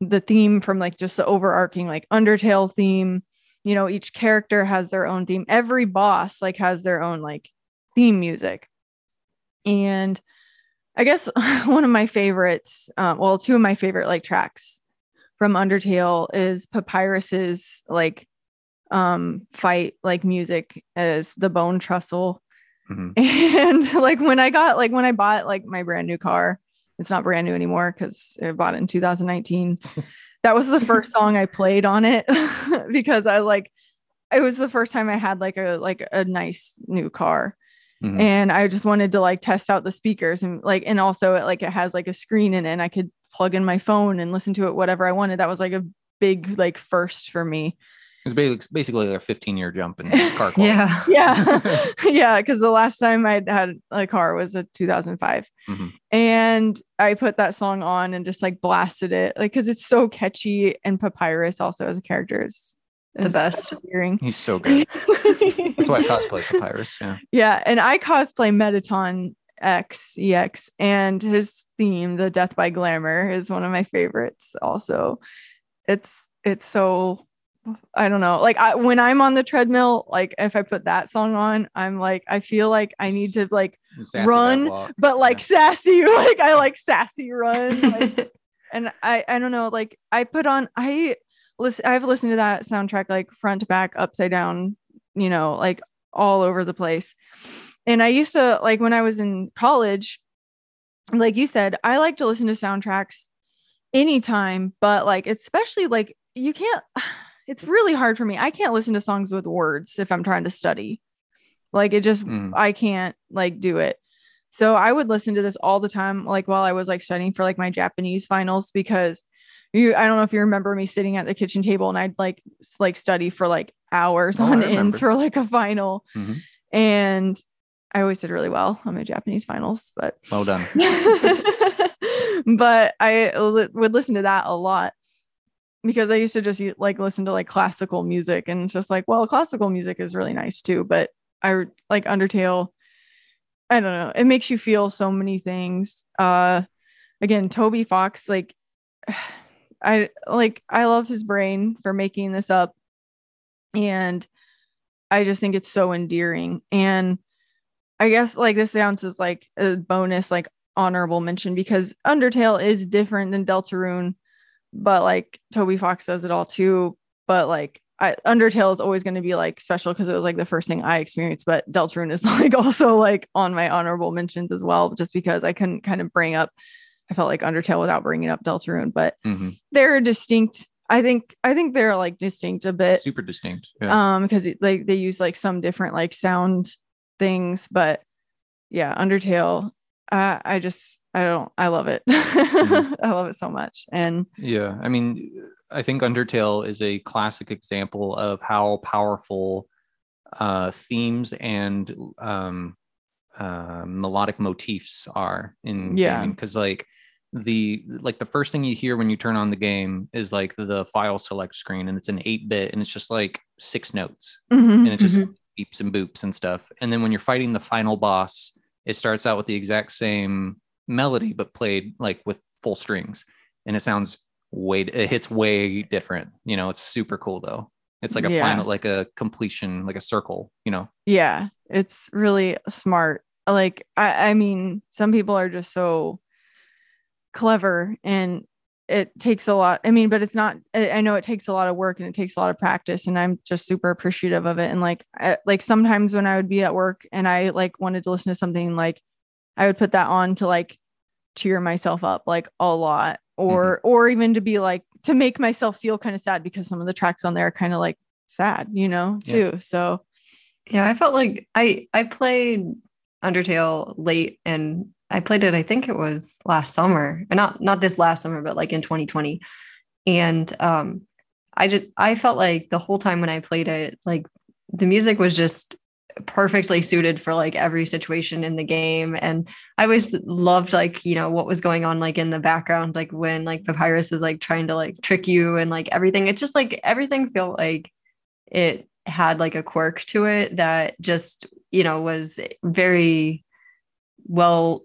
the theme from like just the overarching like Undertale theme. You know, each character has their own theme. Every boss like has their own like theme music. And I guess one of my favorites, um, well, two of my favorite like tracks from Undertale is Papyrus's like um fight like music as the Bonetrousle. Mhm. and like when i got like when i bought like my brand new car it's not brand new anymore because i bought it in 2019 that was the first song i played on it because i like it was the first time i had like a like a nice new car Mhm. and i just wanted to like test out the speakers and like and also it like it has like a screen in it and i could plug in my phone and listen to it whatever i wanted that was like a big like first for me It's ba- basically like a 15 year jump in car quality. Yeah. yeah yeah because the last time i had a car was a 2005 Mhm. and i put that song on and just like blasted it like because it's so catchy and papyrus also as a character is, The is best. hearing He's so good. That's why I cosplay Papyrus. Yeah. yeah and i cosplay Mettaton X EX and his theme, the Death by Glamour, is one of my favorites. Also, it's it's so I don't know. Like I, when I'm on the treadmill, like if I put that song on, I'm like I feel like I need to like Sassy Run, but like Yeah. sassy like i like sassy run like, and i i don't know like i put on i listen i've listened to that soundtrack like front to back upside down you know like all over the place and i used to like when i was in college like you said i like to listen to soundtracks anytime but like especially like you can't it's really hard for me i can't listen to songs with words if i'm trying to study like it just Mm. I can't like do it. So I would listen to this all the time, like while I was like studying for like my Japanese finals, because you I don't know if you remember me sitting at the kitchen table and I'd like like study for like hours Oh, on ends for like a final. Mhm. And I always did really well on my Japanese finals, but Well done. but I li- would listen to that a lot because I used to just like listen to like classical music and just like, well, classical music is really nice too, but I like Undertale. I don't know. It makes you feel so many things. Uh again, Toby Fox, like I like I love his brain for making this up. And I just think it's so endearing. And I guess like this sounds as like a bonus, like honorable mention because Undertale is different than Deltarune, but like Toby Fox does it all too. But like I, Undertale is always going to be like special because it was like the first thing I experienced. But Deltarune is like also like on my honorable mentions as well, just because I couldn't kind of bring up. I felt like Undertale without bringing up Deltarune, but Mhm. they're distinct. I think I think they're like distinct a bit Super distinct. Yeah. um because like they use like some different like sound things but yeah undertale uh, i just i don't i love it Mm-hmm. i love it so much and Yeah, I mean, I think Undertale is a classic example of how powerful uh, themes and um, uh, melodic motifs are in Yeah. because like the like the first thing you hear when you turn on the game is like the file select screen and it's an 8-bit and it's just like six notes Mhm. and it just Mhm. beeps and boops and stuff. And then when you're fighting the final boss, it starts out with the exact same melody, but played like with full strings, and it sounds way it hits way different. You know, it's super cool though. It's like a Yeah. final, like a completion, like a circle. You know, yeah it's really smart like i i mean some people are just so clever and it takes a lot i mean but it's not i I know it takes a lot of work and it takes a lot of practice and i'm just super appreciative of it. And like I, like sometimes when i would be at work and i like wanted to listen to something like i would put that on to like cheer myself up like a lot or mm-hmm. or even to be like to make myself feel kind of sad because some of the tracks on there are kind of like sad you know Yeah. too. So Yeah, I felt like I I played Undertale late and I played it I think it was last summer. Not not this last summer but like in 2020. And um I just I felt like the whole time when I played it like the music was just perfectly suited for like every situation in the game and I always loved like you know what was going on like in the background like when like Papyrus is like trying to like trick you and like everything it's just like everything felt like it had like a quirk to it that just you know was very well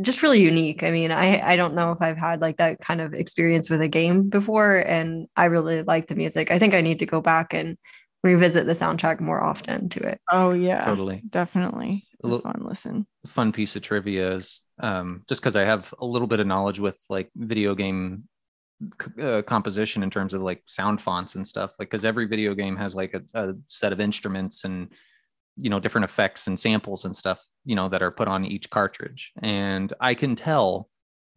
just really unique i mean i i don't know if i've had like that kind of experience with a game before and i really like the music i think i need to go back and revisit the soundtrack more often to it Oh yeah, totally. definitely. It's a Look- fun listen. fun piece of trivia is um, just because I have a little bit of knowledge with like video game c- uh, composition in terms of like sound fonts and stuff. Like, because every video game has like a, a set of instruments and you know different effects and samples and stuff you know that are put on each cartridge. And I can tell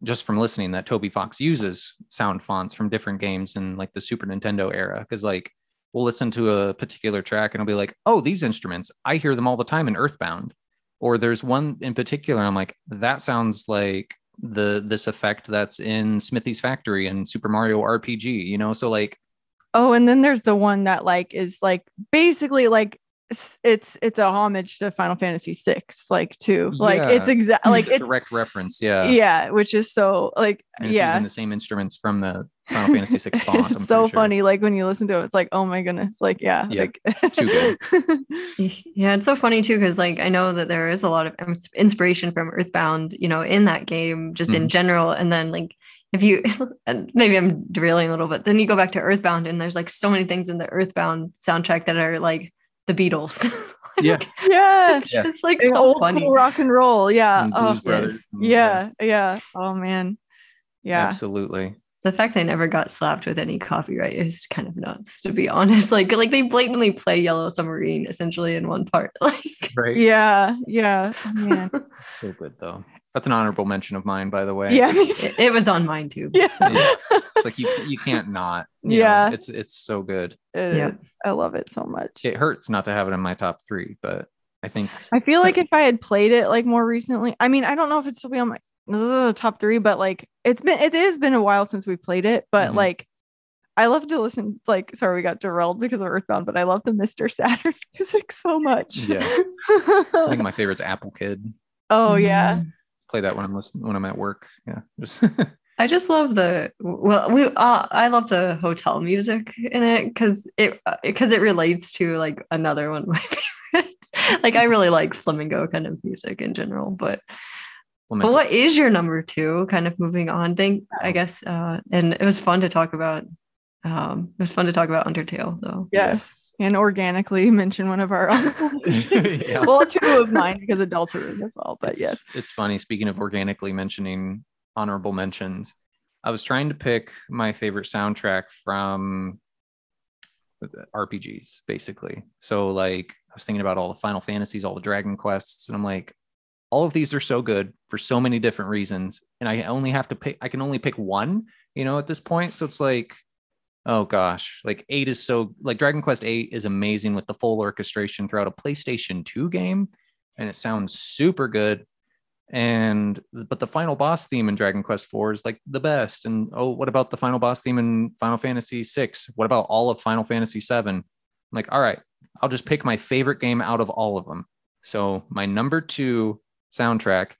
just from listening that Toby Fox uses sound fonts from different games in like the Super Nintendo era. Because like we'll listen to a particular track and i'll be like, oh, these instruments, I hear them all the time in Earthbound or there's one in particular i'm like that sounds like the this effect that's in smithy's factory and super mario rpg you know so like Oh, and then there's the one that like is like basically like it's it's it's a homage to Final Fantasy VI, like too. Like Yeah. it's exact like it's direct reference. Yeah. yeah, which is so like And it's yeah. using the same instruments from the Final Fantasy VI font. I'm it's so pretty sure. funny. Like when you listen to it, it's like, oh my goodness. Like, yeah. Yeah, like, too good. Yeah, it's so funny too because like I know that there is a lot of inspiration from Earthbound, you know, in that game just in mm-hmm. general, and then like if you and maybe I'm derailing a little bit, then you go back to Earthbound and there's like so many things in the Earthbound soundtrack that are like the Beatles. Yeah. yes. it's Yeah. just like Like so old funny. school rock and roll. Yeah. And Oh, Blues Brothers. and- yeah. Yeah. Oh man. Yeah. Absolutely. The fact they never got slapped with any copyright is kind of nuts, to be honest. Like, like they blatantly play Yellow Submarine essentially in one part. Like, Right. Yeah. Yeah. Oh, man. So good though. That's an honorable mention of mine, by the way. yeah. it, it was on mine too. Yeah. Yeah. It's like you you can't not. you know, Yeah. it's it's so good. It Yeah. I love it so much. It hurts not to have it in my top three, but I think I feel So- like if I had played it like more recently, I mean, I don't know if it's still be on my uh, top three, but like it's been it has been a while since we played it, but Mhm. like I love to listen. Like, sorry, we got derailed because of Earthbound, but I love the Mr. Saturn music so much. Yeah. I think my favorite's Apple Kid. oh yeah, Mhm. Play that when I'm listening when I'm at work. Yeah. Just I just love the well, we uh, I love the hotel music in it because it because it relates to like another one of my favorites. like I really like flamingo kind of music in general, but but what is your number two? Kind of moving on. thing I guess, uh, and it was fun to talk about. Um, it was fun to talk about Undertale though. yes, and organically mention one of our. Yeah. well, two of mine because adults are in as well. But it's, yes, it's funny. Speaking of organically mentioning honorable mentions, I was trying to pick my favorite soundtrack from RPGs, basically. So, like, I was thinking about all the Final Fantasies, all the Dragon Quests, and I'm like, all of these are so good for so many different reasons, and I only have to pick. I can only pick one, you know, at this point. So it's like, oh gosh, like eight is so like Dragon Quest Eight is amazing with the full orchestration throughout a PlayStation Two game, and it sounds super good. And but the final boss theme in dragon quest 4 is like the best. And oh what about the final boss theme in final fantasy 6 what about all of final fantasy 7 i'm like all right i'll just pick my favorite game out of all of them. So my number two soundtrack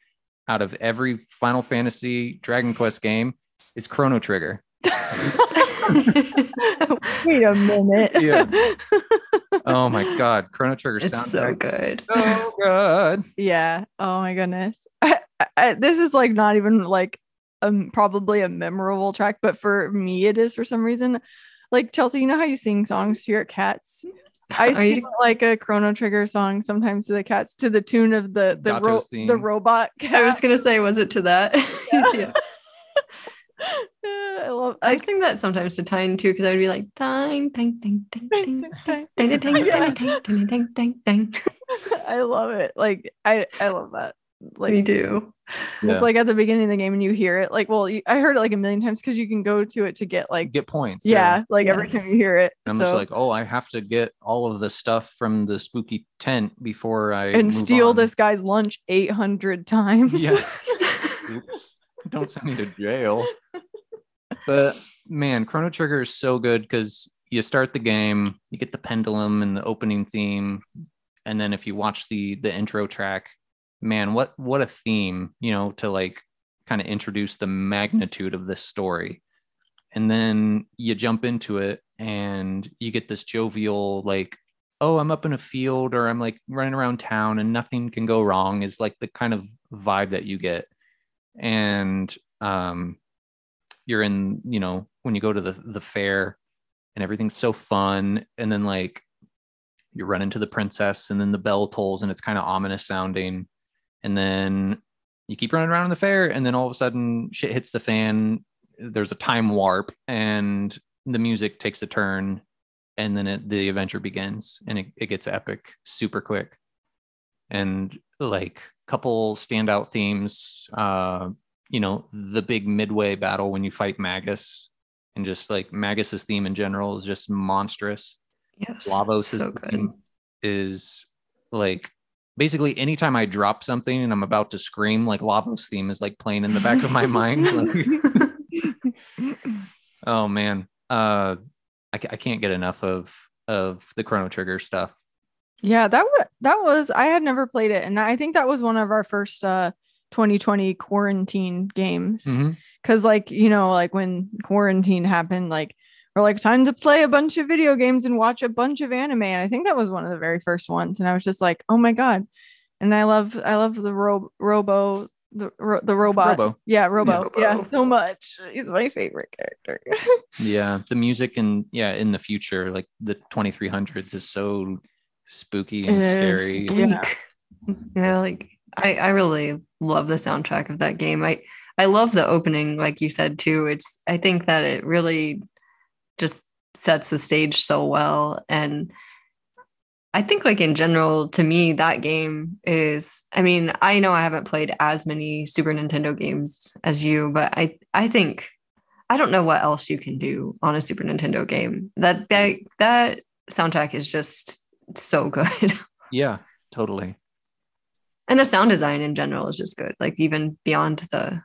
out of every final fantasy dragon quest game is chrono trigger wait a minute. Yeah. oh my god chrono trigger it's so good. so good Yeah. Oh my goodness. I, I, this is like not even like um probably a memorable track, but for me it is for some reason. Like Chelsea, you know how you sing songs to your cats? I Are you- sing like a Chrono Trigger song sometimes to the cats to the tune of the the ro- the theme. robot I was gonna say, was it to that? yeah. I love I I sing that sometimes to Tyne too, because I would be like Tyne, ding, ding, ding, ding, I ding, ding, ding, Yeah. ding, ding, ding, ding, ding. love it. Like I I love that. Like We do. Yeah. it's like at the beginning of the game and you hear it. Like well, you, I heard it like a million times because you can go to it to get like get points yeah, like every time you hear it. And I'm so, just like, oh, I have to get all of the stuff from the spooky tent before I and steal on. this guy's lunch 800 times. Yeah. Oops. Don't send me to jail. But man, Chrono Trigger is so good because you start the game, you get the pendulum and the opening theme, and then if you watch the the intro track, man, what what a theme, you know, to like kind of introduce the magnitude of this story. And then you jump into it and you get this jovial like oh, I'm up in a field or I'm like running around town and nothing can go wrong is like the kind of vibe that you get. And um, you're in, you know, when you go to the, the fair and everything's so fun. And then like you run into the princess and then the bell tolls and it's kind of ominous sounding. And then you keep running around in the fair and then all of a sudden shit hits the fan. There's a time warp and the music takes a turn and then it, the adventure begins and it, it gets epic super quick and like couple standout themes uh you know the big midway battle when you fight magus and just like magus's theme in general is just monstrous Yes. lavos so good. is like basically anytime i drop something and i'm about to scream like lavos theme is like playing in the back of my mind Like- Oh man, uh, I, I can't get enough of of the Chrono Trigger stuff. Yeah, that was that was I had never played it, and I think that was one of our first uh 2020 quarantine games. Mhm. Cause like you know, like when quarantine happened, like we're like time to play a bunch of video games and watch a bunch of anime. And I think that was one of the very first ones, and I was just like, oh my god! And I love I love the ro- Robo the ro- the robot. Robo. Yeah, Robo. Robo. Yeah, so much. He's my favorite character. Yeah, the music and yeah, in the future, like the 2300s is so spooky and It is. scary. Yeah. Yeah, like I, I really love the soundtrack of that game. I, I love the opening, like you said too. It's I think that it really just sets the stage so well. And I think like in general, to me, that game is I mean, I know I haven't played as many Super Nintendo games as you, but I I think I don't know what else you can do on a Super Nintendo game. That that that soundtrack is just so good. Yeah, totally. and the sound design in general is just good like even beyond the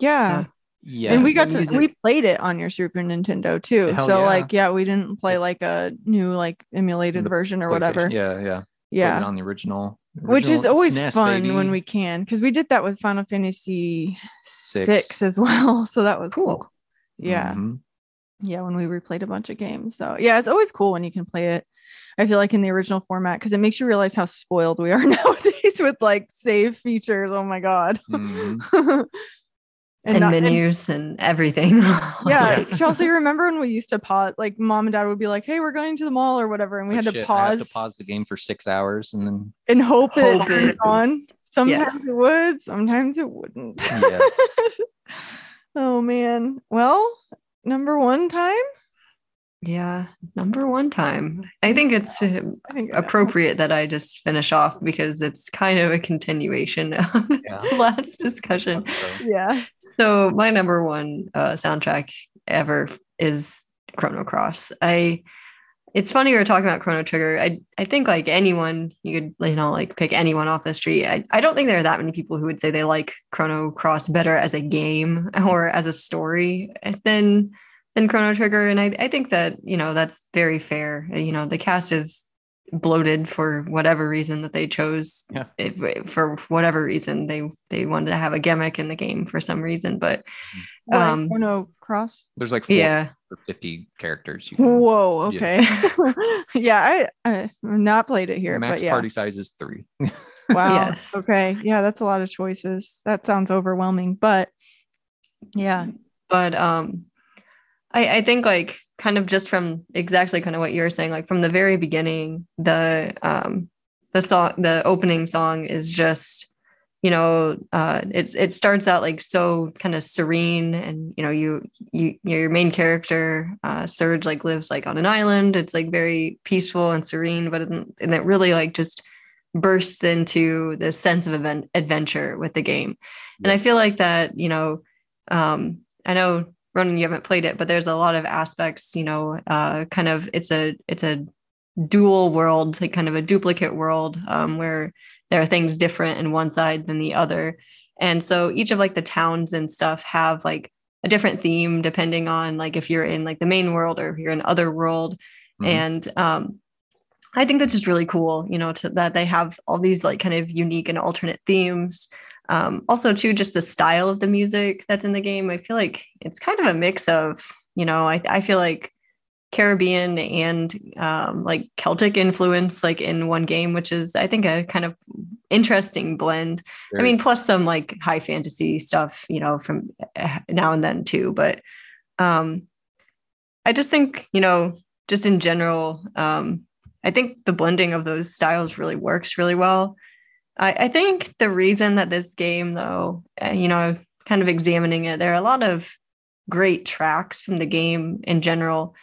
yeah. Yeah. and we got to music. we played it on your Super Nintendo too. Hell so yeah. like yeah, we didn't play like a new like emulated The version or whatever. Yeah, yeah. Played it Yeah. on the original. Which is always SNES, fun baby. when we can because we did that with Final Fantasy Six. six as well. So that was cool. Cool. Yeah. Mhm. Yeah. When we replayed a bunch of games. So yeah, it's always cool when you can play it. I feel like in the original format because it makes you realize how spoiled we are nowadays with like save features. Oh my God. Mhm. and, not- menus and, everything yeah, Yeah. Chelsea, remember when we used to pause? Like, mom and dad would be like, "Hey, we're going to the mall or whatever," and we It's had like, to shit, I have pause, to pause the game for six hours and then and hope, it Hope turned it- on. Sometimes Yes. it would, sometimes it wouldn't. Yeah. oh man. Well, number one time. Yeah number one time i think it's uh, I think I know. appropriate that i just finish off because it's kind of a continuation of Yeah. the last discussion So, Yeah. so my number one uh, soundtrack ever is chrono cross i it's funny we were talking about chrono trigger i i think like anyone you could you know like pick anyone off the street i, I don't think there are that many people who would say they like chrono cross better as a game or as a story than than chrono trigger and i, I think that you know that's very fair you know the cast is bloated for whatever reason that they chose Yeah. If- for whatever reason they they wanted to have a gimmick in the game for some reason but What, Um, Chrono Cross. There's like four yeah or 50 characters. You can, Whoa. Okay. Yeah, I I have not played it here, max but yeah. party size is three. Wow. Yes. Okay. Yeah, that's a lot of choices. That sounds overwhelming, but yeah. but um I, I think like kind of just from exactly kind of what you're saying like from the very beginning the um the song the opening song is just you know uh it's it starts out like so kind of serene and you know you you your main character uh Serge like lives like on an island. It's like very peaceful and serene but it- and it really like just bursts into this sense of event adventure with the game. And i feel like that you know um i know ronan you haven't played it but there's a lot of aspects you know uh kind of it's a it's a dual world like kind of a duplicate world um where there are things different in one side than the other. And so each of like the towns and stuff have like a different theme depending on like if you're in like the main world or if you're in other world. Mhm. and um i think that's just really cool you know to, that they have all these like kind of unique and alternate themes um also too just the style of the music that's in the game i feel like it's kind of a mix of you know i, I feel like caribbean and um like celtic influence like in one game which is i think a kind of interesting blend I mean, plus some like high fantasy stuff, you know, from uh, now and then too. But um, I just think, you know, just in general, um, I think the blending of those styles really works really well. I, I think the reason that this game, though, uh, you know, kind of examining it, there are a lot of great tracks from the game in general.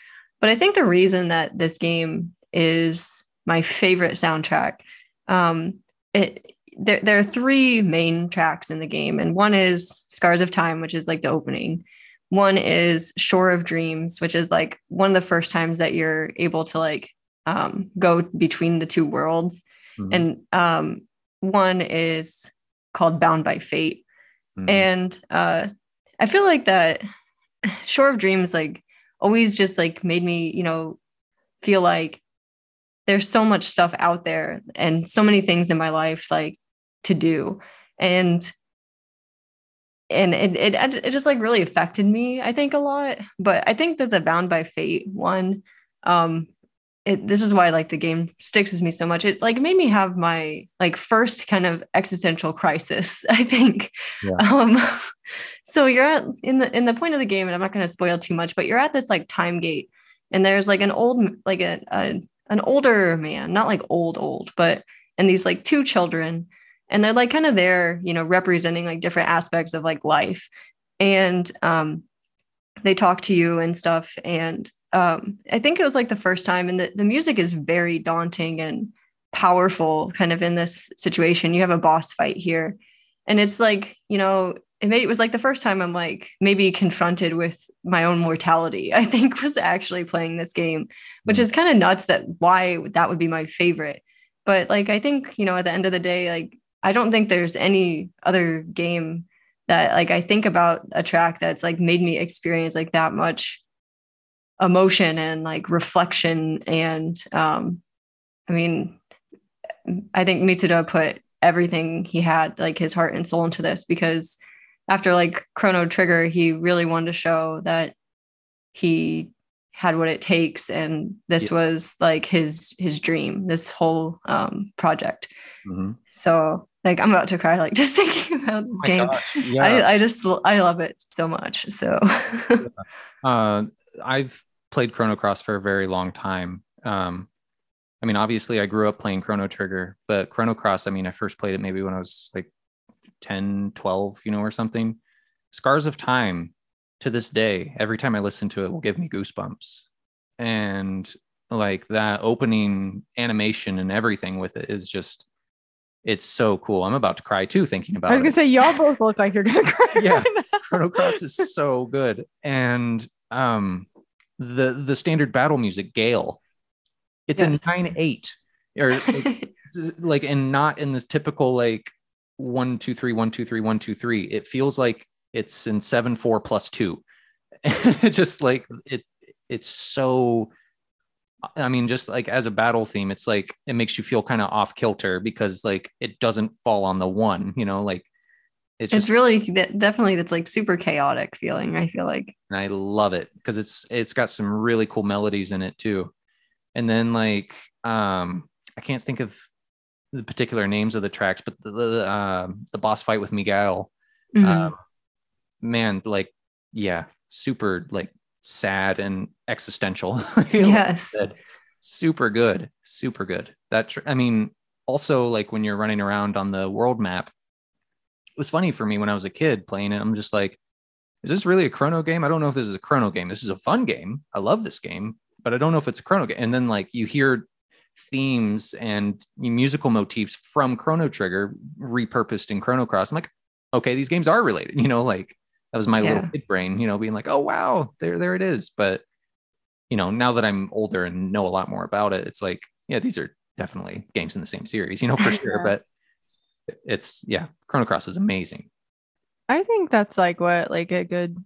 But I think the reason that this game is my favorite soundtrack, um, it there, there are three main tracks in the game, and one is Scars of Time, which is like the opening. One is Shore of Dreams, which is like one of the first times that you're able to like um, go between the two worlds. Mhm. And um, one is called Bound by Fate. Mhm. And uh, I feel like that Shore of Dreams like always just like made me, you know, feel like there's so much stuff out there and so many things in my life like to do and and it, it it just like really affected me i think a lot but i think that the bound by fate one um it, this is why like the game sticks with me so much. It like made me have my like first kind of existential crisis i think. Yeah. um so you're at in the in the point of the game and i'm not going to spoil too much but you're at this like time gate and there's like an old like a, a an older man not like old old but and these like two children and they're like kind of there you know representing like different aspects of like life. And um they talk to you and stuff and um i think it was like the first time and the, the music is very daunting and powerful kind of in this situation you have a boss fight here and it's like you know it, made, it was like the first time i'm like maybe confronted with my own mortality i think was actually playing this game which mm. is kind of nuts that why that would be my favorite but like i think you know at the end of the day like I don't think there's any other game that like I think about a track that's like made me experience like that much emotion and like reflection and um I mean I think Mitsuda put everything he had like his heart and soul into this because after like Chrono Trigger he really wanted to show that he had what it takes and this yeah. was like his his dream this whole um project mm-hmm. so like i'm about to cry like just thinking about this oh game yeah. I, I just i love it so much so uh i've played chrono cross for a very long time um i mean obviously i grew up playing chrono trigger but chrono cross i mean i first played it maybe when i was like 10 12 you know or something scars of time to this day, every time I listen to it, will give me goosebumps. And like that opening animation and everything with it is just it's so cool. I'm about to cry too thinking about it. I was gonna it. say y'all both look like you're gonna cry. yeah. Chrono Cross is so good. And um the the standard battle music, Gale, it's yes. a nine eight. Or like, like and not in this typical like one, two, three, one, two, three, one, two, three. It feels like it's in seven four plus two. just like it, it's so. I mean, just like as a battle theme, it's like it makes you feel kind of off kilter because like it doesn't fall on the one, you know, like it's, it's really definitely that's like super chaotic feeling. I feel like, and I love it because it's it's got some really cool melodies in it too. And then like um, I can't think of the particular names of the tracks, but the the, uh, the boss fight with Miguel, mm-hmm. Um, man, like, yeah, super like sad and existential. yes. super good. Super good. That, tr- I mean, also like when you're running around on the world map, was funny for me when I was a kid playing it. I'm just like, is this really a chrono game? I don't know if this is a chrono game. This is a fun game. I love this game, but I don't know if it's a chrono game. And then like you hear themes and musical motifs from Chrono Trigger repurposed in Chrono Cross. I'm like, okay, these games are related, you know, like that was my yeah. little kid brain, you know, being like, oh wow, there there it is. But you know, now that I'm older and know a lot more about it, it's like, yeah, these are definitely games in the same series, you know, for sure. But it's yeah, Chrono Cross is amazing. I think that's like what like a good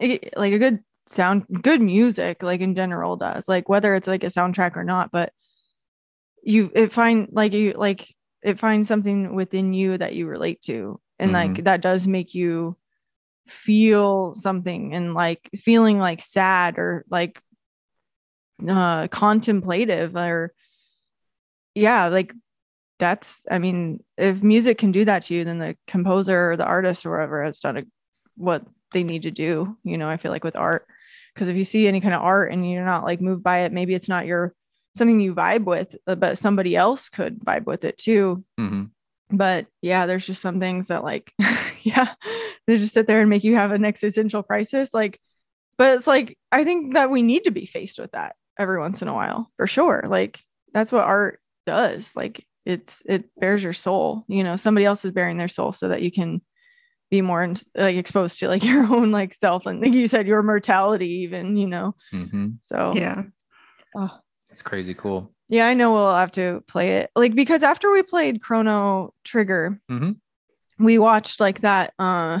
like a good sound good music like in general does like whether it's like a soundtrack or not but you it find like you like it finds something within you that you relate to and mm-hmm. like that does make you feel something and like feeling like sad or like uh contemplative or yeah like that's i mean if music can do that to you then the composer or the artist or whatever has done a, what they need to do you know i feel like with art. Because if you see any kind of art and you're not like moved by it maybe it's not your something you vibe with uh, but somebody else could vibe with it too. Mm-hmm. but yeah there's just some things that like yeah they just sit there and make you have an existential crisis like but it's like i think that we need to be faced with that every once in a while for sure. Like that's what art does. Like it's it bears your soul you know somebody else is bearing their soul so that you can be more in, like exposed to like your own like self and like you said your mortality even you know mm-hmm. so yeah oh. it's crazy cool yeah i know we'll have to play it like because after we played chrono trigger mm-hmm we watched like that uh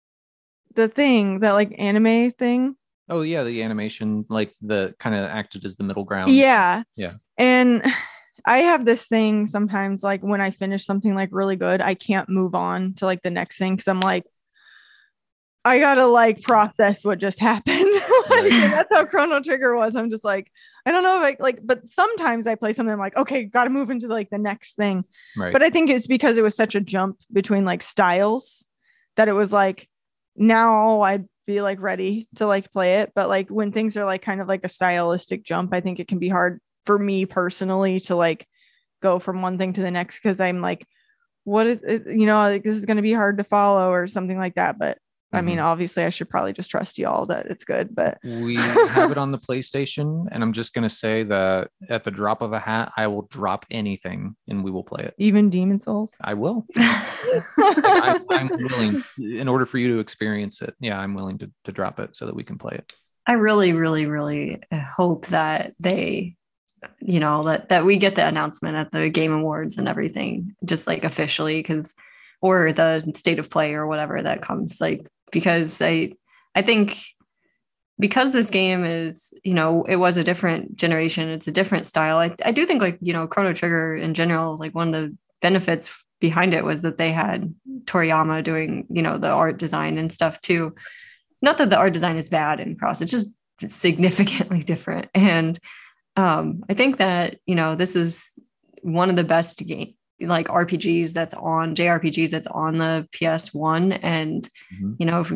the thing that like anime thing Oh yeah, the animation like the kind of acted as the middle ground. Yeah. Yeah. And I have this thing sometimes like when I finish something like really good, I can't move on to like the next thing because I'm like, I gotta like process what just happened. like, that's how Chrono Trigger was. I'm just like, I don't know if I like, but sometimes I play something I'm like, okay, gotta move into like the next thing. Right. But I think it's because it was such a jump between like styles that it was like now I'd be like ready to like play it. But like when things are like kind of like a stylistic jump, I think it can be hard for me personally to like go from one thing to the next because I'm like, what is it? You know, like this is going to be hard to follow or something like that. But I mean, mm-hmm. obviously, I should probably just trust y'all that it's good. But we have it on the PlayStation, and I'm just gonna say that at the drop of a hat, I will drop anything and we will play it. even Demon's Souls. I will. I, I'm willing, in order for you to experience it. Yeah, I'm willing to, to drop it so that we can play it. I really, really, really hope that they, you know, that that we get the announcement at the Game Awards and everything, just like officially, because or the state of play or whatever that comes, like because I, I think because this game is, you know, it was a different generation, it's a different style. I, I do think like you know, Chrono Trigger in general, like one of the benefits behind it was that they had Toriyama doing, you know, the art design and stuff too not that the art design is bad in cross it's just significantly different and um, i think that you know this is one of the best game like rpgs that's on jrpgs that's on the ps1 and Mhm. you know if,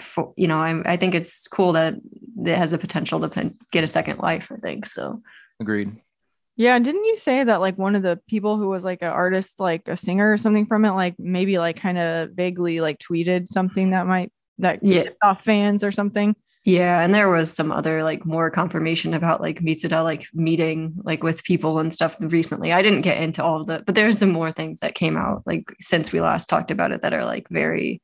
for, you know I, I think it's cool that it has the potential to pen- get a second life i think so Agreed. Yeah, and didn't you say that like one of the people who was like an artist, like a singer or something from it, like maybe like kind of vaguely like tweeted something that might that Yeah. off fans or something? Yeah, and there was some other like more confirmation about like Mitsuda like meeting like with people and stuff recently. I didn't get into all of that, but there's some more things that came out like since we last talked about it that are like very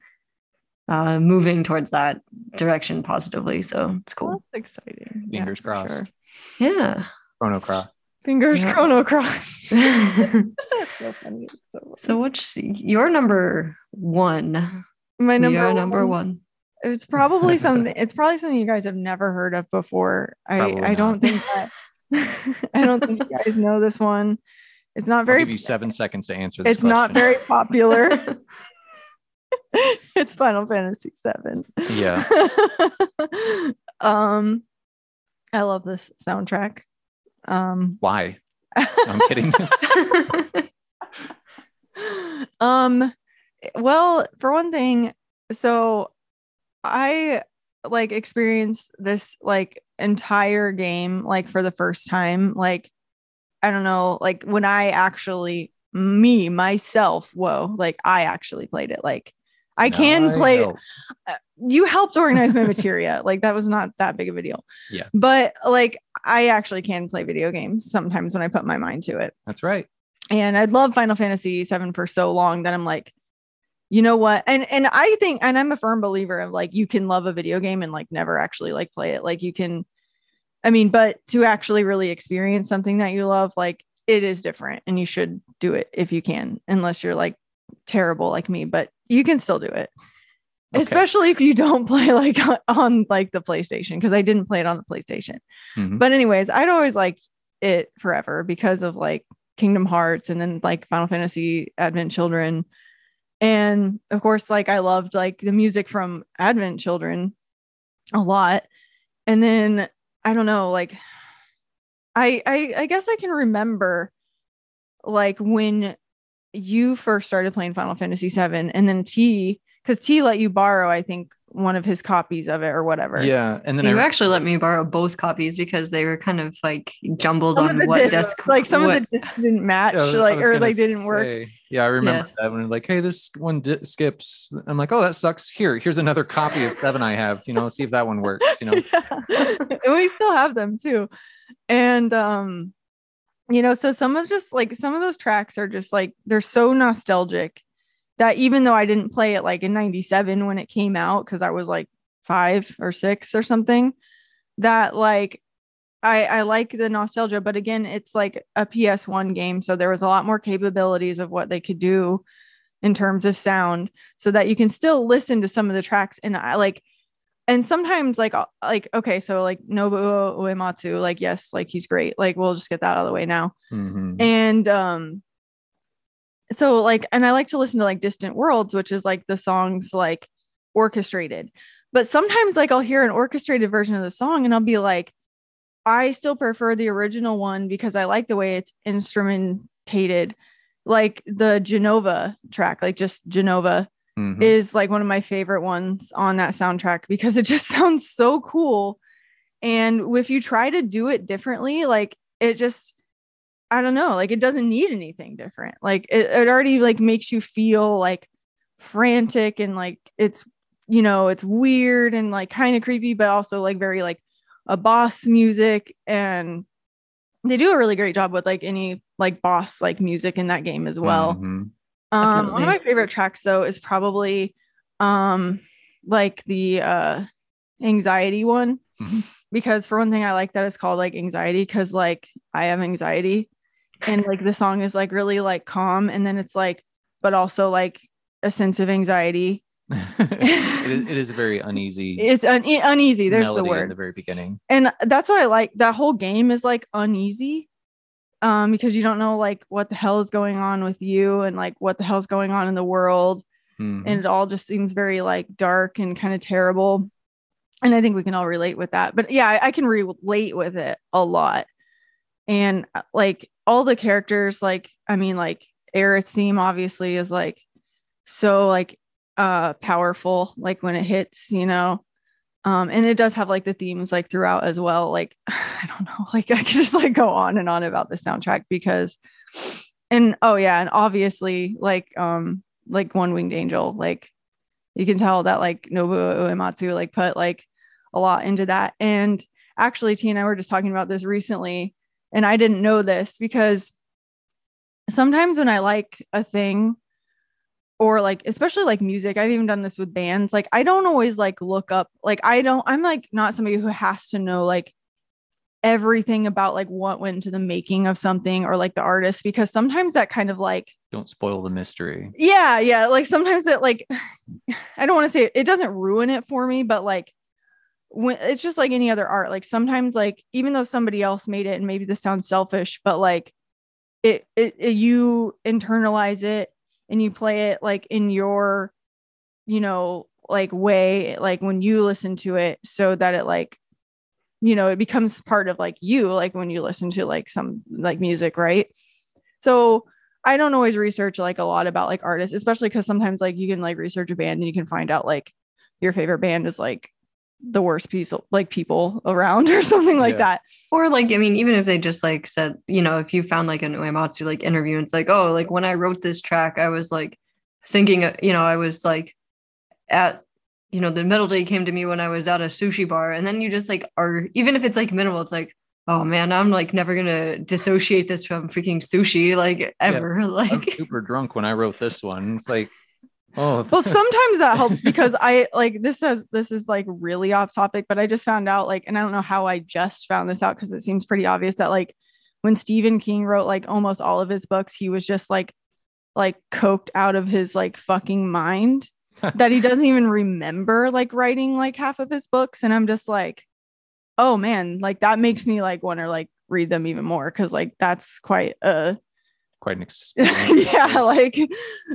uh moving towards that direction positively. So it's cool. that's exciting. Fingers for crossed. Yeah. Chrono Cross. Fingers Yeah. chrono crossed. so That's so funny. So what's your number one? my number, your number one- one. It's probably something. It's probably something you guys have never heard of before. I Probably I don't think that. I don't think you guys know this one. It's not I'll very. give you seven seconds to answer this It's not very popular. it's Final Fantasy Seven. Yeah. um, I love this soundtrack. Um, Why? I'm kidding. um, well, for one thing, so I like experienced this like entire game like for the first time. Like, I don't know, like when I actually me myself, whoa, like I actually played it. Like I can Now play know. Uh, you helped organize my materia. like that was not that big of a deal. Yeah. But like I actually can play video games sometimes when I put my mind to it. That's right. And I'd love Final Fantasy 7 for so long that I'm like, you know what? And and I think and I'm a firm believer of like you can love a video game and like never actually like play it. Like you can I mean, but to actually really experience something that you love, like it is different and you should do it if you can, unless you're like terrible like me, but you can still do it Okay. especially if you don't play like on, on like the PlayStation because I didn't play it on the PlayStation. Mhm. But anyways, I'd always liked it forever because of like Kingdom Hearts and then like Final Fantasy Advent Children. And of course, like I loved like the music from Advent Children a lot. And then I don't know, like I I I guess I can remember like when you first started playing Final Fantasy 7 and then T because T let you borrow, I think, one of his copies of it or whatever. Yeah. And then You I, actually let me borrow both copies because they were kind of like jumbled Some on what discs- desk like some what- of the discs didn't match, Yeah, was- like was or gonna like didn't work. Yeah, I remember that when like, hey, this one di- skips. I'm like, oh, that sucks. Here, here's another copy of seven I have. You know, see if that one works. You know, Yeah. and we still have them too. And um, you know, so some of just like some of those tracks are just like they're so nostalgic that even though I didn't play it like in 97 when it came out, because I was like five or six or something, that like I, I like the nostalgia, but again, it's like a PS1 game. So there was a lot more capabilities of what they could do in terms of sound so that you can still listen to some of the tracks. And I like, and sometimes like like okay, so like Nobuo Uematsu, like yes, like he's great. Like we'll just get that out of the way now. Mhm. And um so like and I like to listen to like Distant Worlds, which is like the songs like orchestrated. But sometimes like I'll hear an orchestrated version of the song and I'll be like I still prefer the original one because I like the way it's instrumentated. Like the Jenova track, like just Jenova Mhm. is like one of my favorite ones on that soundtrack because it just sounds so cool. And if you try to do it differently, like it just, I don't know, like it doesn't need anything different. Like it, it already like makes you feel like frantic and like it's, you know, it's weird and like kind of creepy, but also like very like a boss music. And they do a really great job with like any like boss like music in that game as well. Mhm. Um, one of my favorite tracks though is probably um like the uh anxiety one Mhm. because for one thing I like that it's called like anxiety because like I have anxiety and like the song is like really like calm and then it's like but also like a sense of anxiety. it, is, it is very uneasy It's un- uneasy. There's the word in the very beginning. and that's what I like. That whole game is like uneasy, um, because you don't know like what the hell is going on with you and like what the hell's going on in the world, Mhm. and it all just seems very like dark and kind of terrible. And I think we can all relate with that. But yeah, I, I can relate with it a lot. And uh, like all the characters, like I mean, like Aerith's theme obviously is like so like uh powerful, like when it hits, you know? Um and it does have like the themes like throughout as well like i don't know like i could just like go on and on about the soundtrack because and oh yeah and obviously like um like one winged angel like you can tell that like nobuo uematsu like put like a lot into that. And actually t and i were just talking about this recently and i didn't know this because sometimes when i like a thing or like especially like music i've even done this with bands like i don't always like look up like i don't i'm like not somebody who has to know like everything about like what went into the making of something or like the artist because sometimes that kind of like Don't spoil the mystery. yeah yeah like sometimes it like i don't want to say it, it doesn't ruin it for me but like when it's just like any other art like sometimes like even though somebody else made it and maybe this sounds selfish but like it, it, it you internalize it and you play it like in your you know like way like when you listen to it so that it like you know it becomes part of like you like when you listen to like some like music right? So i don't always research like a lot about like artists especially because sometimes like you can like research a band and you can find out like your favorite band is like the worst piece like people around or something like Yeah. that Or like, I mean, even if they just like said, you know, if you found like an Uematsu like interview and it's like, oh, like when I wrote this track, I was like thinking, uh, you know, I was like at, you know, the middle day came to me when I was at a sushi bar. And then you just like are, even if it's like minimal, it's like, oh man, I'm like never gonna dissociate this from freaking sushi like ever. I'm Like, super drunk when I wrote this one. It's like, oh, well sometimes that helps because i like this says this is like really off topic but i just found out like and i don't know how i just found this out because it seems pretty obvious that like when stephen king wrote like almost all of his books he was just like like coked out of his like fucking mind that he doesn't even remember like writing like half of his books and i'm just like oh man like that makes me like want to like read them even more because like that's quite a quite an experience. yeah like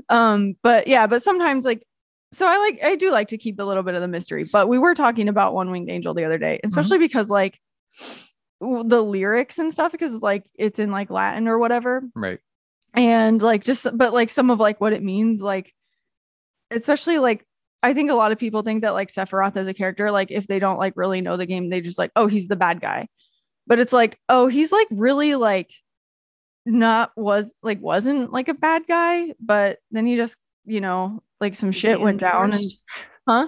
um but yeah but sometimes like so i like i do like to keep a little bit of the mystery but we were talking about one winged angel the other day especially because like the lyrics and stuff because like it's in like latin or whatever right. and like just but like some of like what it means like especially like i think a lot of people think that like sephiroth as a character like if they don't like really know the game they just like oh he's the bad guy but it's like oh he's like really like not was like wasn't like a bad guy but then he just you know like some shit went down and huh?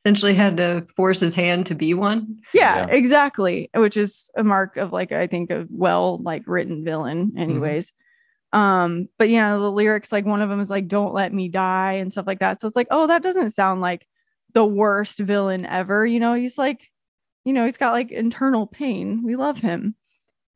Essentially had to force his hand to be one. yeah, Yeah. exactly which is a mark of like i think a well like written villain anyways. Um but yeah the lyrics like one of them is like don't let me die and stuff like that. So it's like oh that doesn't sound like the worst villain ever you know? He's like you know he's got like internal pain. We love him.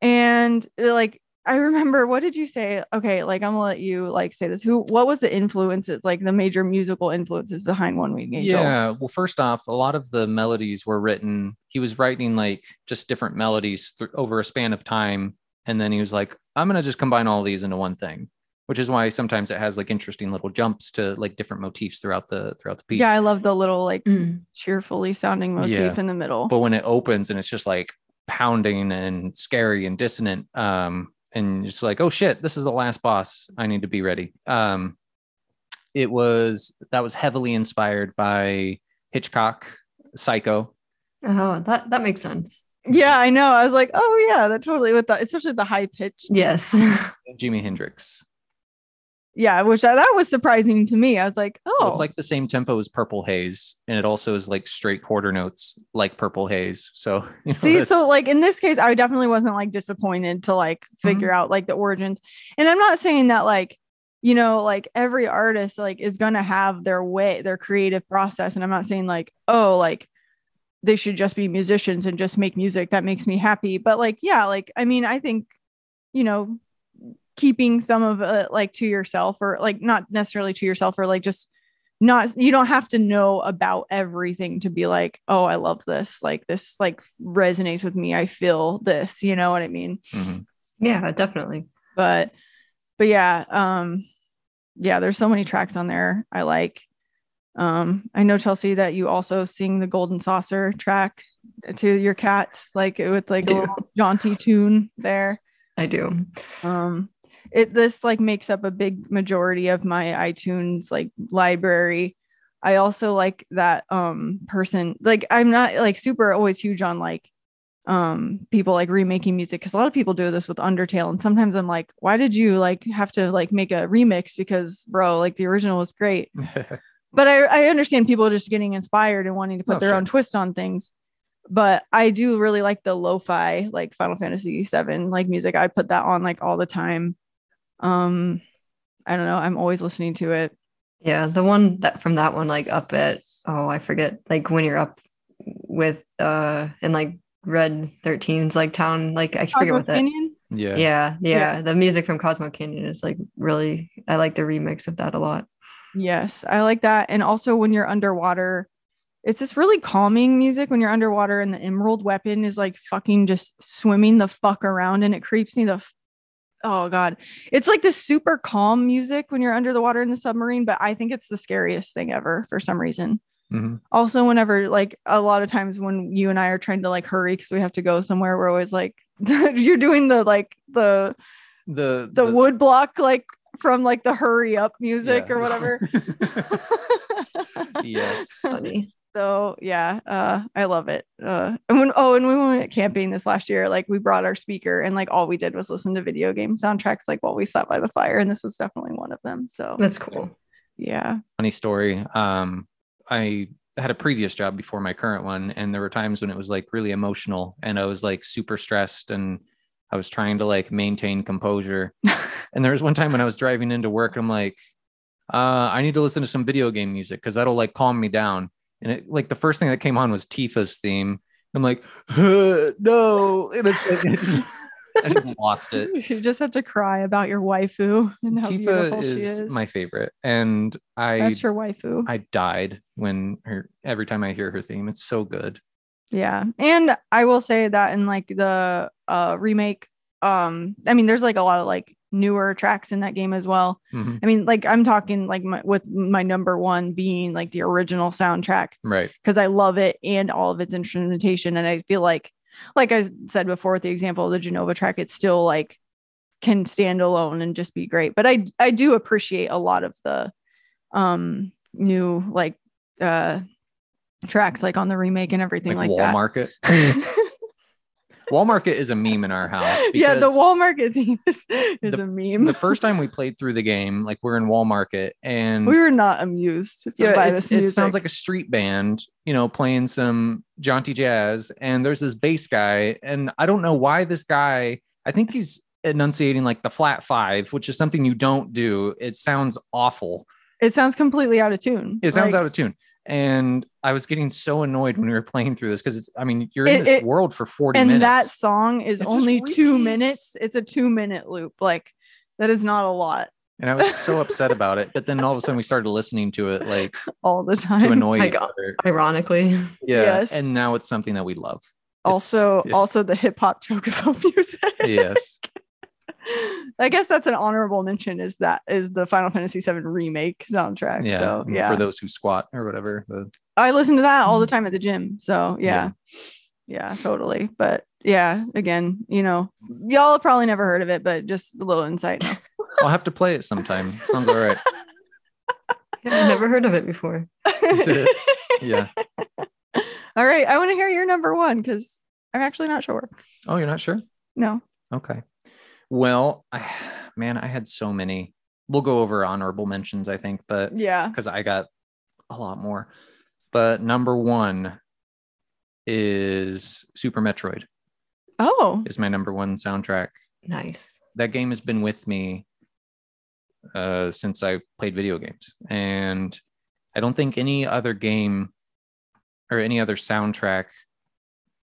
And like I remember what did you say? Okay, like I'm gonna let you like say this. Who what was the influences, like the major musical influences behind One Wing Angel? Yeah. Well, first off, a lot of the melodies were written. He was writing like just different melodies th- over a span of time, and then he was like, "I'm gonna just combine all these into one thing," which is why sometimes it has like interesting little jumps to like different motifs throughout the throughout the piece. Yeah, I love the little like Mm. cheerfully sounding motif Yeah. in the middle. but when it opens and it's just like pounding and scary and dissonant um and it's like oh shit this is the last boss i need to be ready um it was that was heavily inspired by hitchcock psycho Oh, that that makes sense. yeah, I know. I was like, oh yeah, that totally with that, especially the high pitch. Yes. jimi hendrix Yeah, which I, that was surprising to me. I was like, oh, it's like the same tempo as purple haze and it also is like straight quarter notes like purple haze so you know, See, that's- so like in this case, I definitely wasn't like disappointed to like Mm-hmm. figure out like the origins. And I'm not saying that like, you know, like every artist like is gonna have their way, their creative process. And I'm not saying like, oh, like they should just be musicians and just make music that makes me happy. But like, yeah, like I mean, I think, you know, keeping some of it like to yourself or like not necessarily to yourself or like just not you don't have to know about everything to be like oh i love this. Like this like resonates with me. I feel this. You know what i mean? Mhm. yeah, definitely. but but yeah um yeah there's so many tracks on there i like. Um i know chelsea that you also sing the golden saucer track to your cats like with like a jaunty tune there. I do. um it this like makes up a big majority of my itunes like library. I also like that um person like i'm not like super always huge on like um people like remaking music because a lot of people do this with undertale and sometimes i'm like why did you like have to like make a remix? Because bro like the original was great. But I, I understand people just getting inspired and wanting to put Oh, their sure. own twist on things. But i do really like the lo-fi like final fantasy 7 like music. I put that on like all the time um i don't know i'm always listening to it Yeah, the one that from that one, like up at oh, I forget, like when you're up with uh in like Red 13's like town, like I forget Cosmo what that. Yeah Yeah, yeah, Yeah. The music from Cosmo Canyon is like really I like the remix of that a lot. yes i like that and also when you're underwater it's this really calming music when you're underwater and the emerald weapon is like fucking just swimming the fuck around and it creeps me the f- oh god it's like this super calm music when you're under the water in the submarine but i think it's the scariest thing ever for some reason Mhm. also whenever like a lot of times when you and i are trying to like hurry because we have to go somewhere we're always like you're doing the like the the the wood block like from like the hurry up music yeah. or whatever yes Funny. So yeah uh i love it uh and when oh and when we went camping this last year like we brought our speaker and like all we did was listen to video game soundtracks like while we sat by the fire and this was definitely one of them so That's cool. yeah funny story. Um, I had a previous job before my current one, and there were times when it was like really emotional, and I was like super stressed, and I was trying to like maintain composure. and there was one time when I was driving into work, I'm like, uh, I need to listen to some video game music because that'll like calm me down. And it like the first thing that came on was Tifa's theme. I'm like, no, and it's like I just, I just lost it. you just have to cry about your waifu and how beautiful Tifa she is, is my favorite, and I that's your waifu I died when her every time I hear her theme. It's so good. Yeah. And I will say that in like the uh remake, um, I mean, there's like a lot of like newer tracks in that game as well. Mhm. I mean, like I'm talking like my, with my number one being like the original soundtrack Right. because I love it and all of its instrumentation. And I feel like, like I said before, with the example of the Jenova track, it's still like can stand alone and just be great. But I I do appreciate a lot of the um new like uh tracks like on the remake and everything Like, like, Wall that. Market. Wall Market is a meme in our house. yeah, the Walmart is, is the- a meme. The first time we played through the game, like we're in Wall Market, and we were not amused yeah, by it's- this it sounds like a street band, you know, playing some jaunty jazz. And there's this bass guy, and I don't know why this guy. I think he's enunciating like the flat five, which is something you don't do. It sounds awful. it sounds completely out of tune. It sounds Like, out of tune. And I was getting so annoyed when we were playing through this because it's, I mean, you're in this it- world for 40 and minutes. that song is It only two minutes. It's a two minute loop. Like that is not a lot and I was so upset about it. But then all of a sudden we started listening to it like all the time. to annoy Like, each other. Ironically. Yeah. Yes. And now it's something that we love. It's- also, yeah. also the hip hop chocobo music. yes. I guess that's an honorable mention. Is that is the Final Fantasy VII remake soundtrack? Yeah. So yeah, For those who squat or whatever. The, I listen to that all the mm. time at the gym. So Yeah. yeah. yeah, totally. But yeah, again, you know, y'all have probably never heard of it, but just a little insight. I'll have to play it sometime. Sounds all right. Yeah, I've never heard of it before. Yeah. all right, I want to hear your number one because I'm actually not sure. Oh, you're not sure? No. Okay. Well, I, man, I had so many. We'll go over honorable mentions, I think, but Yeah. because I got a lot more. But number one is Super Metroid. Oh. Is my number one soundtrack. Nice. That game has been with me uh, since I played video games, and I don't think any other game or any other soundtrack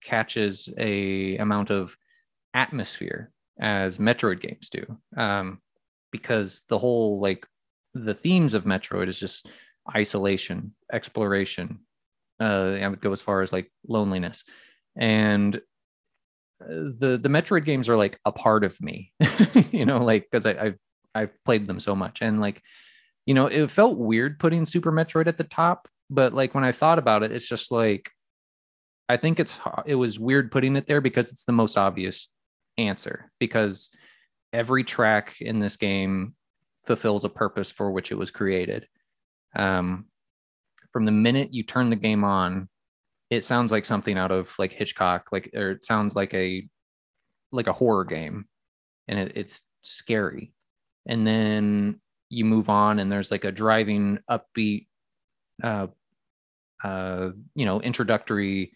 catches a amount of atmosphere as Metroid games do. Um, because the whole like the themes of Metroid is just isolation, exploration. Uh, I would go as far as like loneliness, and uh, the the Metroid games are like a part of me, you know, like because I I've I've played them so much, and like you know, it felt weird putting Super Metroid at the top, but like when I thought about it, it's just like I think it's it was weird putting it there because it's the most obvious answer because every track in this game fulfills a purpose for which it was created. Um, from the minute you turn the game on, it sounds like something out of like Hitchcock, like or it sounds like a like a horror game, and it, it's scary. And then you move on, and there's like a driving, upbeat, uh, uh, you know, introductory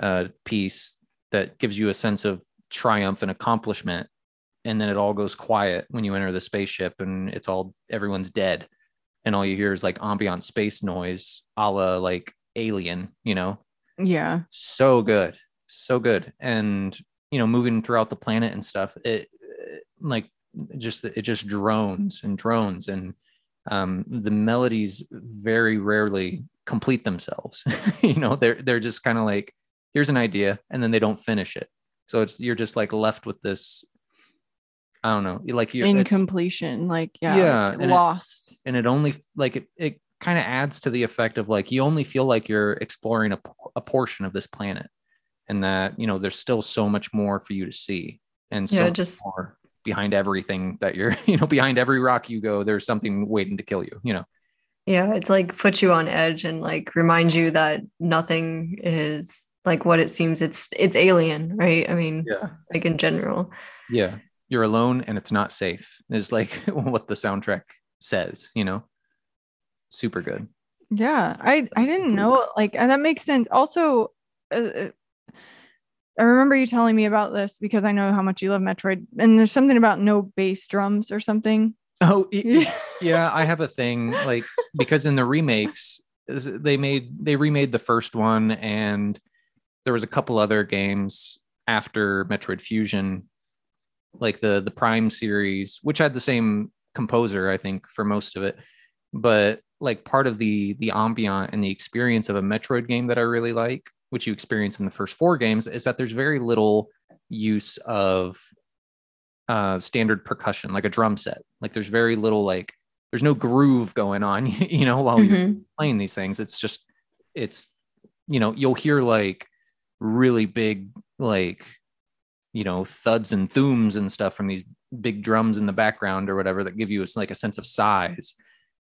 uh, piece that gives you a sense of triumph and accomplishment and then it all goes quiet when you enter the spaceship and it's all everyone's dead. And all you hear is like ambient space noise a la like alien you know? Yeah. so good. So good. And you know moving throughout the planet and stuff it, it like just it just drones and drones. And um the melodies very rarely complete themselves. You know they're they're just kind of like here's an idea and then they don't finish it so it's you're just like left with this i don't know like you're it's- Incompletion. Like, yeah. Yeah, like, and it- lost. and it only like it, it kind of adds to the effect of like you only feel like you're exploring a, a portion of this planet and that you know there's still so much more for you to see and so Yeah, just- more behind everything that you're you know behind every rock you go there's something waiting to kill you you know Yeah, it's like puts you on edge and like reminds you that nothing is like what it seems. It's it's alien, right? I mean, yeah like in general. yeah you're alone and it's not safe is like what the soundtrack says you know super good Yeah, I I didn't know like and that makes sense. Also, uh, uh, I remember you telling me about this because I know how much you love Metroid, and there's something about no bass drums or something. oh y- yeah i have a thing like because in the remakes they made they remade the first one and there was a couple other games after metroid fusion like the the prime series which had the same composer i think for most of it. But like part of the the ambient and the experience of a metroid game that i really like which you experience in the first four games is that there's very little use of uh standard percussion like a drum set. Like there's very little like there's no groove going on you know while you're Mhm. playing these things. It's just it's you know you'll hear like really big like you know thuds and thooms and stuff from these big drums in the background or whatever that give you a, like a sense of size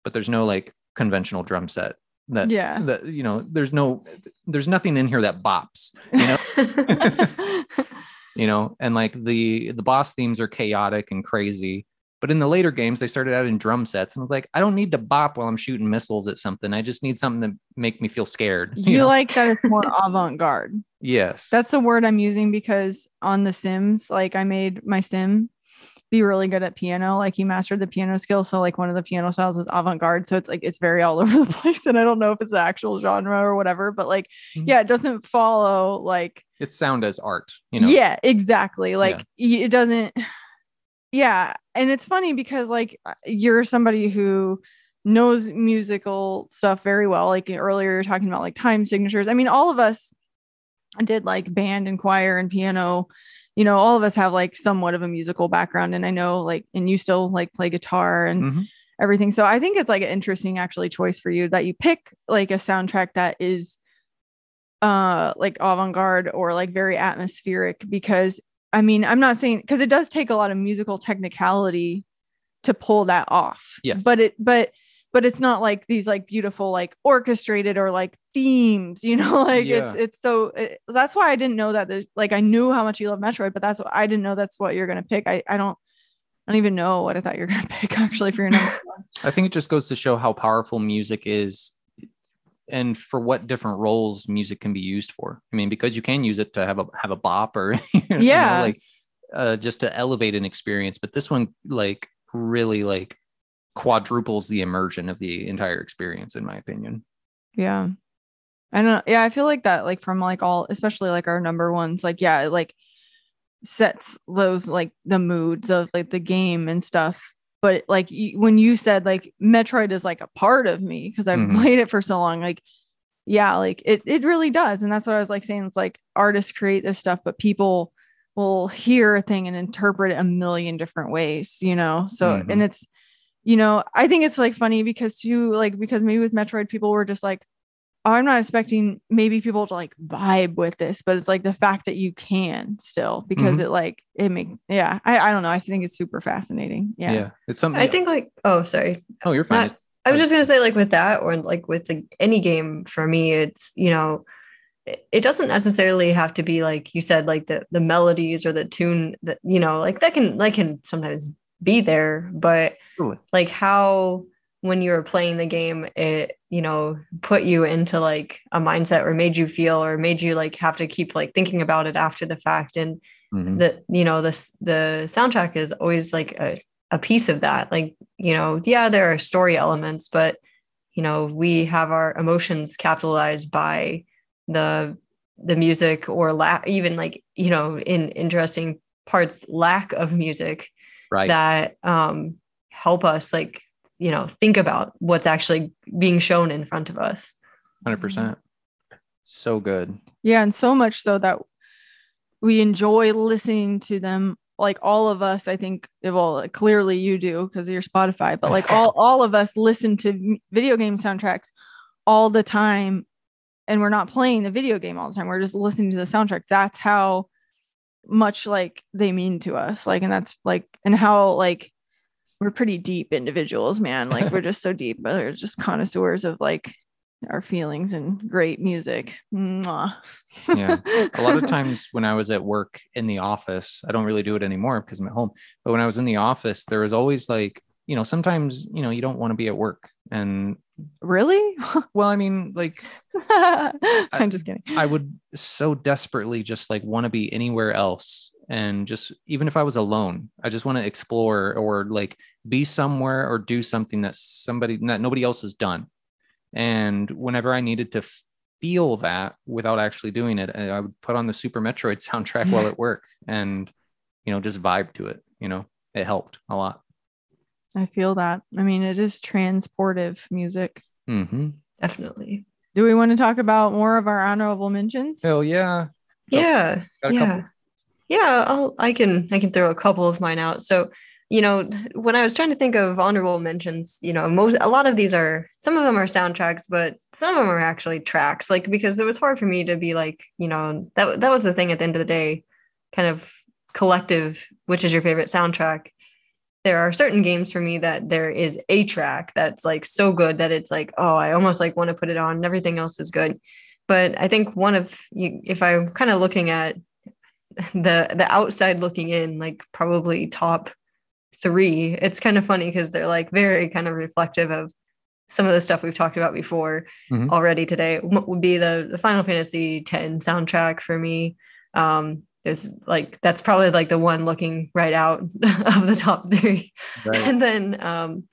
but there's no like conventional drum set that Yeah. that you know there's no there's nothing in here that bops you know you know and like the the boss themes are chaotic and crazy but in the later games they started adding drum sets and i was like i don't need to bop while i'm shooting missiles at something i just need something to make me feel scared you know? like that it's more avant-garde. Yes That's the word I'm using because on The Sims, like I made my sim be really good at piano. Like he mastered the piano skill. So like one of the piano styles is avant-garde. So it's like it's very all over the place. And I don't know if it's the actual genre or whatever, but like, Mhm. yeah, it doesn't follow like It's sound as art, you know. yeah, exactly. Like y- it doesn't. Yeah, and it's funny because like uh, you're somebody who knows musical stuff very well. Like earlier, you're talking about like time signatures. I mean, all of us did like band and choir and piano. You know, all of us have like somewhat of a musical background, and I know like, and you still like play guitar and Mhm. everything. So I think it's like an interesting actually choice for you that you pick like a soundtrack that is uh like avant-garde or like very atmospheric because I mean I'm not saying because it does take a lot of musical technicality to pull that off. Yes. But it but but it's not like these like beautiful like orchestrated or like themes, you know, like Yeah. it's it's so it, that's why I didn't know that the, like I knew how much you love Metroid, but that's what I didn't know that's what you're gonna pick. I I don't I don't even know what I thought you were gonna pick actually for your number one. I think it just goes to show how powerful music is and for what different roles music can be used for. I mean, because you can use it to have a have a bop or you know, Yeah. like uh just to elevate an experience. But this one like really like quadruples the immersion of the entire experience, in my opinion. Yeah. I know. Yeah, I feel like that, like from like all, especially like our number ones, like yeah, it, like sets those like the moods of like the game and stuff. But like y- when you said like Metroid is like a part of me because I've Mhm. played it for so long, like yeah, like it it really does, and that's what I was like saying. It's like artists create this stuff, but people will hear a thing and interpret it a million different ways, you know. So Mhm. and it's you know, I think it's like funny because too, like, because maybe with Metroid, people were just like, oh, I'm not expecting maybe people to like vibe with this, but it's like the fact that you can still because Mhm. it like it make yeah, I, I don't know. I think it's super fascinating. Yeah. Yeah. It's something I think like oh sorry. Oh, you're fine. Not- I was just gonna say like with that or like with the, any game for me, it's you know, it, it doesn't necessarily have to be like you said, like the the melodies or the tune that you know, like that can that can sometimes be there, but Totally. like how when you were playing the game, it you know put you into like a mindset or made you feel or made you like have to keep like thinking about it after the fact and Mhm. that you know this the soundtrack is always like a, a piece of that like you know yeah there are story elements but you know we have our emotions capitalized by the the music or la- even like you know in interesting parts lack of music Right. that um help us like you know think about what's actually being shown in front of us 100%. So good. Yeah, and so much so that we enjoy listening to them. Like all of us, I think. Well, clearly you do because you're Spotify, but like all all of us listen to video game soundtracks all the time, and we're not playing the video game all the time. We're just listening to the soundtrack. That's how much like they mean to us. Like, and that's like, and how like we're pretty deep individuals, man. Like we're just so deep. but We're just connoisseurs of like our feelings and great music. Mwah. Yeah. a lot of times when I was at work in the office, I don't really do it anymore because I'm at home. But when I was in the office, there was always like, you know, sometimes, you know, you don't want to be at work. And really? well, I mean, like I'm just kidding. I would so desperately just like want to be anywhere else. And just even if I was alone, I just want to explore or like be somewhere or do something that somebody that nobody else has done. And whenever I needed to feel that without actually doing it, I would put on the Super Metroid soundtrack while at work and you know just vibe to it. You know, it helped a lot. I feel that. I mean, it is transportive music. hmm definitely Do we want to talk about more of our honorable mentions? Hell yeah! Chelsea, yeah yeah couple? yeah I'll, i can i can throw a couple of mine out so you know when i was trying to think of honorable mentions you know most a lot of these are some of them are soundtracks but some of them are actually tracks like because it was hard for me to be like you know that, that was the thing at the end of the day kind of collective which is your favorite soundtrack there are certain games for me that there is a track that's like so good that it's like oh i almost like want to put it on and everything else is good. But i think one of you if i'm kind of looking at the the outside looking in like probably top three it's kind of funny because they're like very kind of reflective of some of the stuff we've talked about before Mhm. already today. What would be the, the final fantasy 10 soundtrack for me? Um is like that's probably like the one looking right out of the top three. Right. And then um,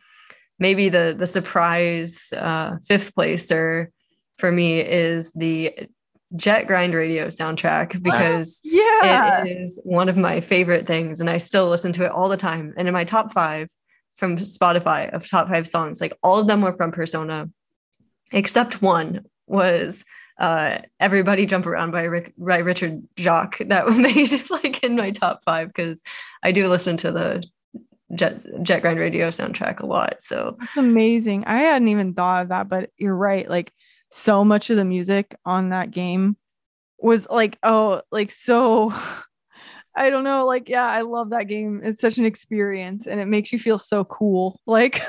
maybe the the surprise uh, fifth placer for me is the Jet Grind Radio soundtrack because Yeah. it is one of my favorite things, and I still listen to it all the time. And in my top five from Spotify of top five songs, like all of them were from Persona, except one was uh, "Everybody Jump Around" by Rick, by Richard Jacques that made like in my top five because I do listen to the Jet Jet Grind Radio soundtrack a lot. So That's amazing. I hadn't even thought of that, but you're right. Like so much of the music on that game was like, oh, like so I don't know, like yeah, I love that game. It's such an experience and it makes you feel so cool. Like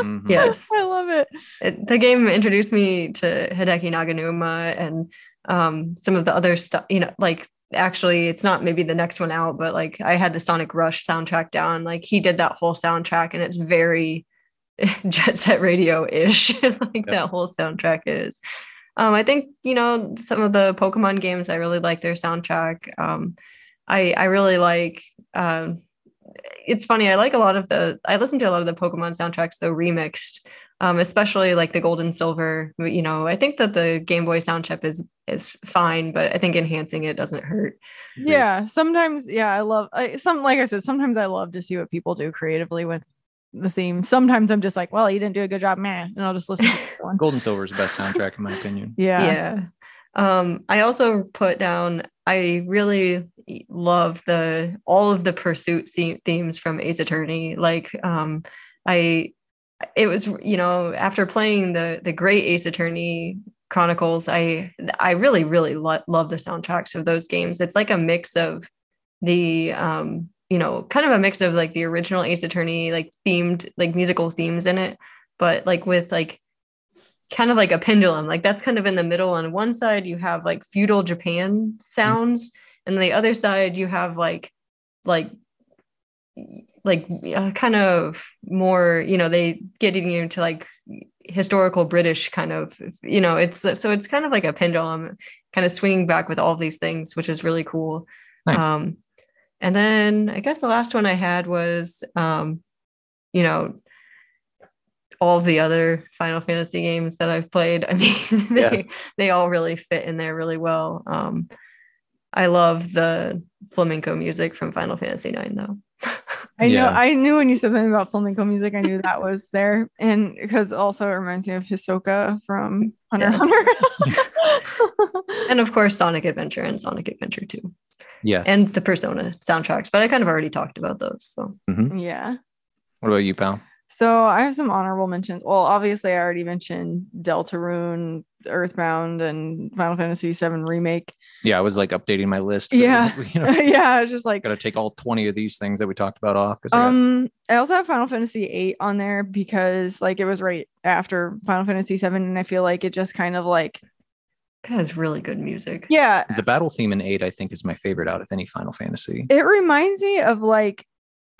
Mhm. yes, I love it. it, the game introduced me to Hideki Naganuma and um, some of the other stuff. You know, like actually, it's not maybe the next one out, but like I had the Sonic Rush soundtrack down. Like he did that whole soundtrack, and it's very Jet Set Radio ish. like that whole soundtrack is. Um, I think you know some of the Pokemon games. I really like their soundtrack. Um, I I really like. Um, it's funny. I like a lot of the. I listen to a lot of the Pokemon soundtracks, though remixed um, especially like the gold and silver. You know, I think that the Game Boy sound chip is is fine, but I think enhancing it doesn't hurt. Yeah, sometimes yeah, I love I, some like I said, sometimes I love to see what people do creatively with the theme. Sometimes I'm just like, well, you didn't do a good job, man, and I'll just listen to the one. Gold and Silver is the best soundtrack in my opinion. Yeah. Yeah. Um, I also put down. I really love the all of the pursuit themes from Ace Attorney. Like, um, I it was you know after playing the the great Ace Attorney Chronicles, I I really really lo- love the soundtracks of those games. It's like a mix of the um you know kind of a mix of like the original Ace Attorney like themed like musical themes in it, but like with like kind of like a pendulum like that's kind of in the middle on one side you have like feudal japan sounds and the other side you have like like like uh, kind of more you know they getting you into like historical british kind of you know it's so it's kind of like a pendulum kind of swinging back with all of these things which is really cool Nice. um and then i guess the last one i had was um you know all of the other Final Fantasy games that I've played. I mean, they, Yes. they all really fit in there really well. Um, I love the flamenco music from Final Fantasy IX, though. I know. Yeah. I knew when you said something about flamenco music, I knew that was there, and because also it reminds me of Hisoka from Hunter Yes. Hunter. and of course, Sonic Adventure and Sonic Adventure 2, Yes. and the Persona soundtracks. But I kind of already talked about those. So yeah. what about you, pal? So I have some honorable mentions. Well, obviously, I already mentioned Deltarune, Earthbound, and Final Fantasy VII Remake. Yeah, I was like updating my list. but, Yeah. You know, yeah, it's just like got to take all 20 of these things that we talked about off. 'cause I got- Um, I also have Final Fantasy VIII on there because like it was right after Final Fantasy VII, and I feel like it just kind of like it has really good music. yeah, the battle theme in 8, I think, is my favorite out of any Final Fantasy. it reminds me of like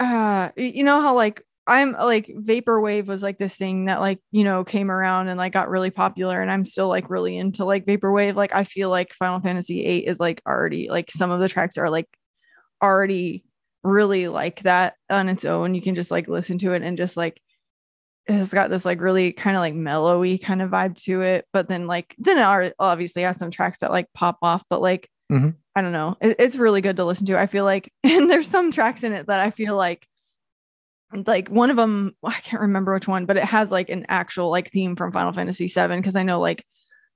uh you know how like I'm like vaporwave was like this thing that like you know came around and like got really popular and I'm still like really into like vaporwave like I feel like Final Fantasy VIII is like already like some of the tracks are like already really like that on its own you can just like listen to it and just like it's got this like really kind of like mellowy kind of vibe to it but then like then it obviously has some tracks that like pop off but like Mhm. I don't know. It, it's really good to listen to. I feel like, and there's some tracks in it that I feel like, like one of them, I can't remember which one, but it has like an actual like theme from Final Fantasy VII because I know like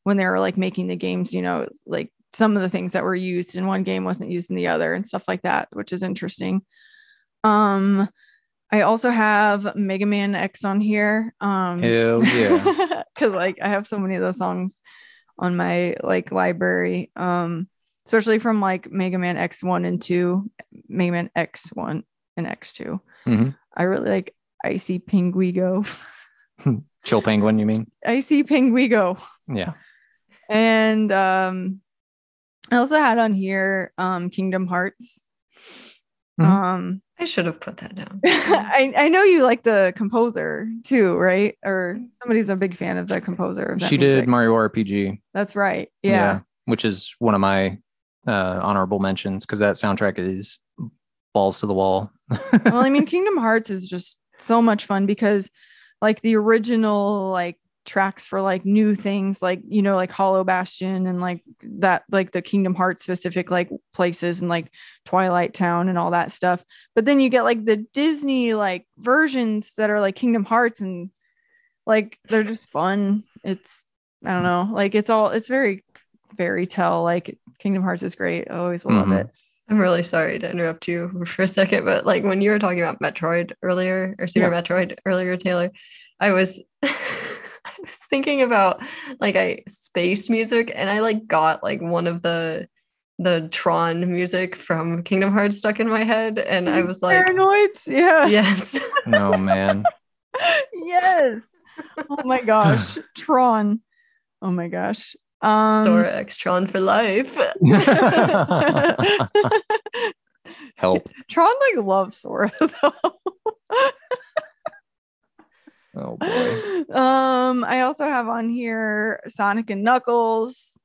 when they were like making the games, you know, like some of the things that were used in one game wasn't used in the other and stuff like that, which is interesting. Um, I also have Mega Man X on here. Um, Hell yeah. because like I have so many of those songs on my like library. Um, especially from like Mega Man X1 and 2, Mega Man X1 and X2. Mhm. I really like Icy Penguigo. Chill Penguin, you mean? Icy Penguigo. Yeah. And um I also had on here um Kingdom Hearts. Mhm. Um I should have put that down. I, I know you like the composer too, right? Or somebody's a big fan of the composer. Of that She music. did Mario RPG. That's right. Yeah. Which is one of my uh, honorable mentions because that soundtrack is balls to the wall. Well, I mean, Kingdom Hearts is just so much fun because like the original like tracks for like new things like you know like hollow bastion and like that like the kingdom hearts specific like places and like twilight town and all that stuff. But then you get like the disney like versions that are like kingdom hearts and like they're just fun. It's i don't know. Like it's all it's very fairy tale like kingdom hearts is great. I always love Mhm. it I'm really sorry to interrupt you for a second, but like when you were talking about Metroid earlier or Super Metroid earlier, Taylor, I was I was thinking about like I space music and I like got like one of the the Tron music from Kingdom Hearts stuck in my head and I mm-hmm. was like paranoids? Yeah. Yes. no man. yes. Oh my gosh. Tron. Oh my gosh um Sora X Tron for life. Help. tron like loves sora though Oh boy. um i also have on here sonic and knuckles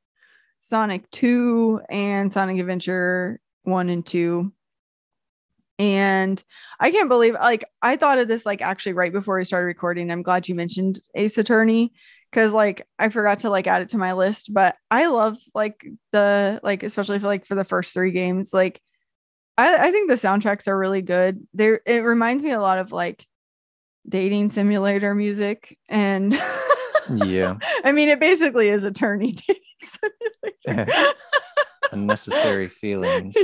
sonic 2 and sonic adventure 1 and 2 and i can't believe like i thought of this like actually right before we started recording i'm glad you mentioned ace attorney because like i forgot to like add it to my list but i love like the like especially for like for the first three games like i i think the soundtracks are really good there it reminds me a lot of like dating simulator music and Yeah. i mean it basically is attorney dating simulator Unnecessary feelings.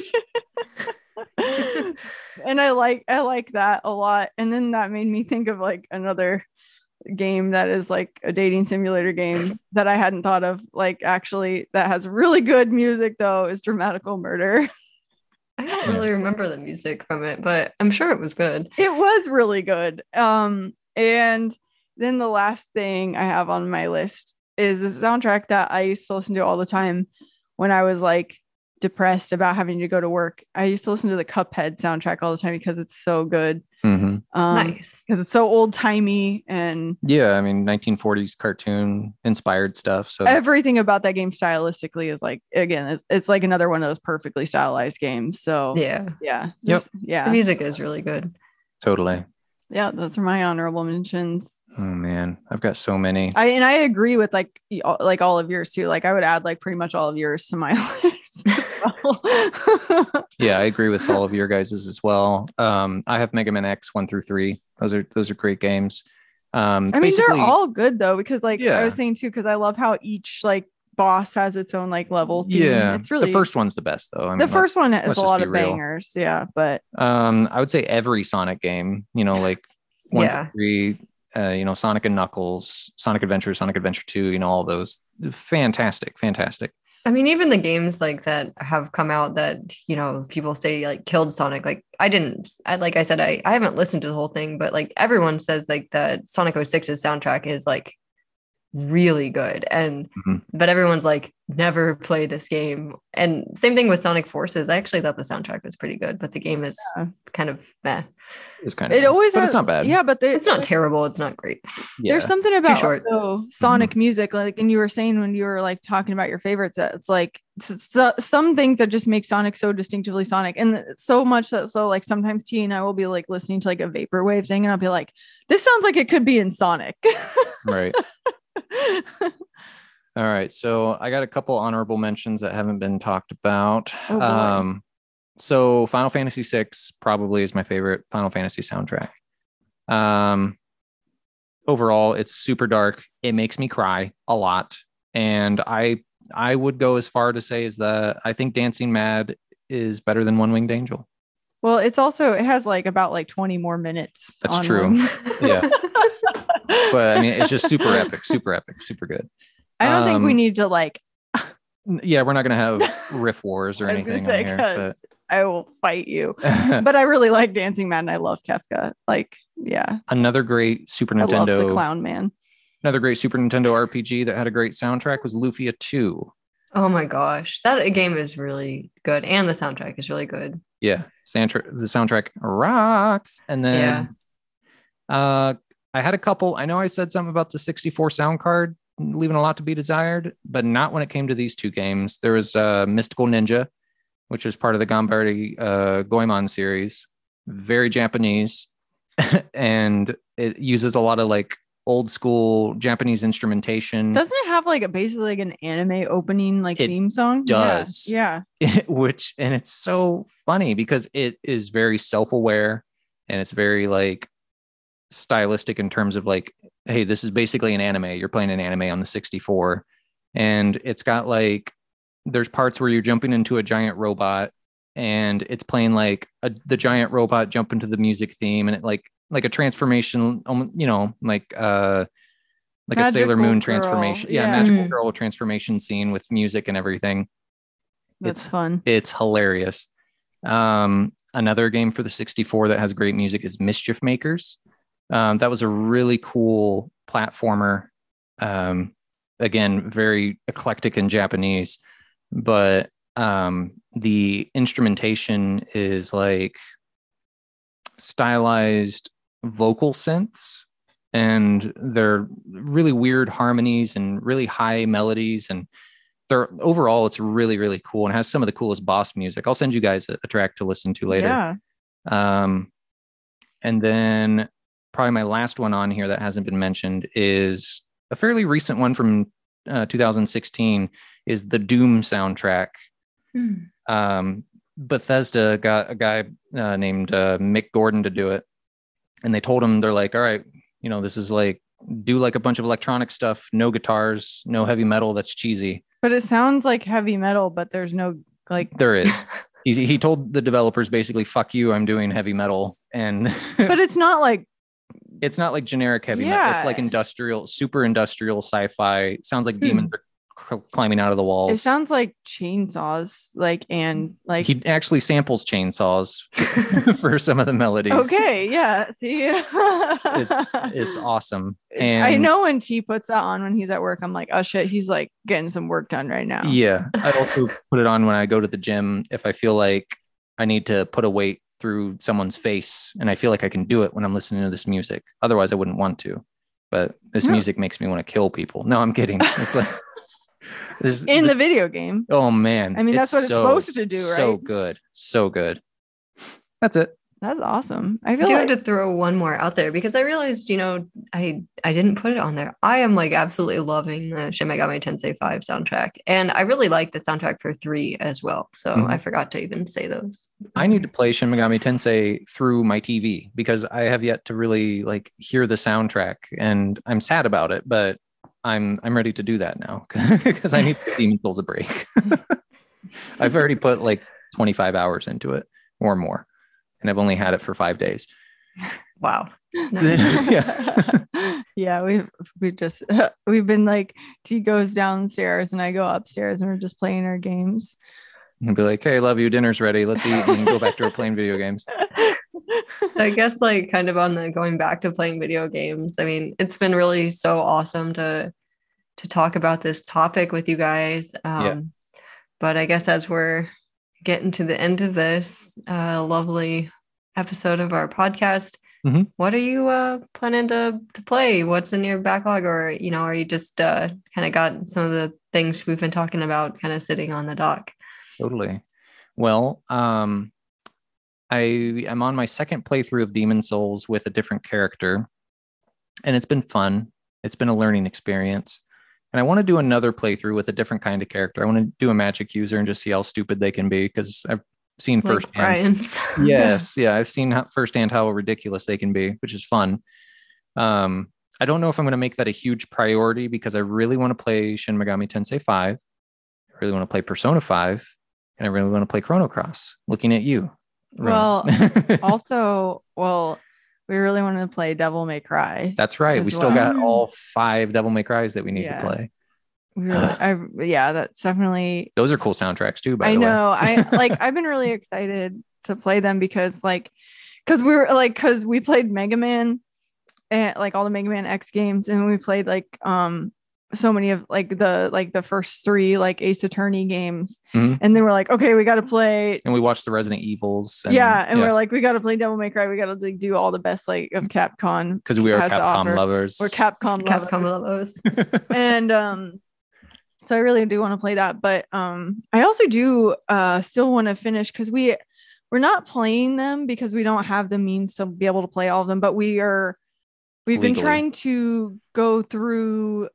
and I like I like that a lot. And then that made me think of like another game that is like a dating simulator game that I hadn't thought of. Like actually that has really good music though is Dramatical Murder. I don't really remember the music from it, but I'm sure it was good. It was really good. Um and then the last thing I have on my list is the soundtrack that I used to listen to all the time when I was like depressed about having to go to work. I used to listen to the Cuphead soundtrack all the time because it's so good. hmm Um, nice. because it's so old timey and Yeah, I mean 1940s cartoon inspired stuff. So everything about that game stylistically is like again it's, it's like another one of those perfectly stylized games so yeah Yeah. Yep. there's- The music is really good. totally. yeah those are my honorable mentions Oh man, I've got so many. i and i agree with like all- like all of yours too like i would add like pretty much all of yours to my list as well. Yeah, I agree with all of your guys's as well. Um, I have Mega Man X one through three. Those are those are great games. Um, i mean they're all good though because like i was saying too because i love how each like boss has its own like level theme. yeah. it's really the first one's the best though. I mean, the first one is a lot of real. bangers yeah but Um, I would say every Sonic game, you know, like one, Yeah. three, uh, you know, Sonic and Knuckles, Sonic Adventure, Sonic Adventure 2, you know, all those fantastic, fantastic. I mean, even the games like that have come out that you know people say like killed Sonic. Like I didn't, I like I said, I I haven't listened to the whole thing, but like everyone says like that Sonic 06's soundtrack is like really good, and Mhm. but everyone's like never play this game. And same thing with Sonic Forces. I actually thought the soundtrack was pretty good, but the game is Yeah. kind of meh. It's kind of, it always but has, it's not bad. yeah but they, It's not terrible. It's not great. Yeah. There's something about short. also Sonic music, like, and you were saying when you were like talking about your favorites, that it's like so, some things that just make Sonic so distinctively Sonic, and so much that so like sometimes T and I will be like listening to like a vaporwave thing, and I'll be like, this sounds like it could be in Sonic. right. All right. So I got a couple honorable mentions that haven't been talked about. Oh, um, so Final Fantasy VI probably is my favorite Final Fantasy soundtrack. Um, overall, it's super dark. It makes me cry a lot, and I I would go as far to say is that I think Dancing Mad is better than One Winged Angel. well, it's also it has like about like 20 more minutes. That's on true. Yeah. But I mean, it's just super epic, super epic, super good. I don't think we Um, need to like. Yeah, we're not gonna have riff wars or I anything say, on here, 'cause I will fight you. but but I really like Dancing Mad and I love Kefka. Like, yeah, another great Super I love the Nintendo, Clown Man. another great Super Nintendo RPG that had a great soundtrack was Lufia 2. Oh my gosh, that game is really good, and the soundtrack is really good. Yeah, soundtrack the soundtrack rocks. And then uh I had a couple. I know I said something about the 64 sound card leaving a lot to be desired, but not when it came to these two games. There was uh Mystical Ninja which was part of the Ganbare uh, Goemon series. Very Japanese, and it uses a lot of like old school Japanese instrumentation. Doesn't it have like a basically like an anime opening like It theme song? does. Yeah. yeah. which and it's so funny because it is very self-aware and it's very like stylistic in terms of like hey this is basically an anime you're playing an anime on the 64 and it's got like there's parts where you're jumping into a giant robot and it's playing like a, the giant robot jump into the music theme and it like like a transformation um, you know like uh like a sailor moon girl. transformation yeah, Yeah. magical Mm. girl transformation scene with music and everything That's It's- fun. it's hilarious. Um, another game for the 64 that has great music is Mischief Makers. Um, that was a really cool platformer. Um, again, very eclectic in Japanese, but um, the instrumentation is like stylized vocal synths and they're really weird harmonies and really high melodies and they're overall it's really really cool and has some of the coolest boss music i'll send you guys a, a track to listen to later Yeah. um and then probably my last one on here that hasn't been mentioned is a fairly recent one from uh, 2016 is the doom soundtrack Hmm. um, Bethesda got a guy uh, named uh, Mick Gordon to do it, and they told him they're like, all right, you know, this is like do like a bunch of electronic stuff, no guitars, no heavy metal. That's cheesy. But it sounds like heavy metal, but there's no like There is. he, he told the developers basically, "Fuck you, I'm doing heavy metal," and but it's not like it's not like generic heavy metal. It's like industrial, super industrial sci-fi. Sounds like Hmm. demons are cl- climbing out of the walls. it sounds like chainsaws, like and like he actually samples chainsaws for some of the melodies. okay, yeah. See, it's it's awesome. And I know when T puts that on when he's at work, I'm like, oh shit, he's like getting some work done right now. Yeah, I also put it on when I go to the gym if I feel like I need to put a weight through someone's face, and I feel like I can do it when I'm listening to this music. Otherwise, I wouldn't want to. But this Yeah. music makes me want to kill people. No, I'm kidding. It's like there's In the video game. oh man, I mean, that's what it's supposed to do, right? So good, so good. That's it. That's awesome. I I do like have to throw one more out there because I realized, you know, I I didn't put it on there. I am like absolutely loving the Shin Megami Tensei 5 soundtrack. And I really like the soundtrack for 3 as well. So Mhm. I forgot to even say those. I need to play Shin Megami Tensei through my TV because I have yet to really like hear the soundtrack, and I'm sad about it. But I'm I'm ready to do that now because I need to give Demon's Souls a break. I've already put like 25 hours into it or more, and I've only had it for five days. Wow. yeah, yeah, we've we just we've been like T goes downstairs and I go upstairs and we're just playing our games. and be like, "Hey, love you. Dinner's ready. Let's eat and go back to playing video games." So I guess like kind of on the going back to playing video games. I mean, it's been really so awesome to to talk about this topic with you guys. Um Yeah. but I guess as we're getting to the end of this uh lovely episode of our podcast, Mhm. what are you uh planning to to play? What's in your backlog or you know, are you just uh kind of got some of the things we've been talking about kind of sitting on the dock? Totally. Well, um, I am on my second playthrough of Demon's Souls with a different character, and it's been fun. It's been a learning experience, and I want to do another playthrough with a different kind of character. I want to do a magic user and just see how stupid they can be because I've seen Like firsthand. Brian's. yes, yeah, I've seen how, firsthand how ridiculous they can be, which is fun. Um, I don't know if I'm going to make that a huge priority because I really want to play Shin Megami Tensei 5. I really want to play Persona 5, and I really want to play Chrono Cross. Looking at you. Well, also, well, we really wanted to play Devil May Cry. that's right. We still well. got all five Devil May Cries that we need Yeah. to play. We really, I, yeah, that's definitely Those are cool soundtracks too. By I the know. way, I like I've been really excited to play them because like because we were like because we played Mega Man and like all the Mega Man X games and we played like um so many of like the like the first three like Ace Attorney games Mhm. and then we're like okay we got to play and we watched the Resident Evils. And, yeah and we're like we got to play Devil May Cry we got to like, do all the best like of Capcom because we are to Capcom offer. lovers. or Capcom Capcom lovers. Lobos. and um so I really do want to play that. But um, I also do uh still want to finish because we we're not playing them because we don't have the means to be able to play all of them. But we are we've been trying to go through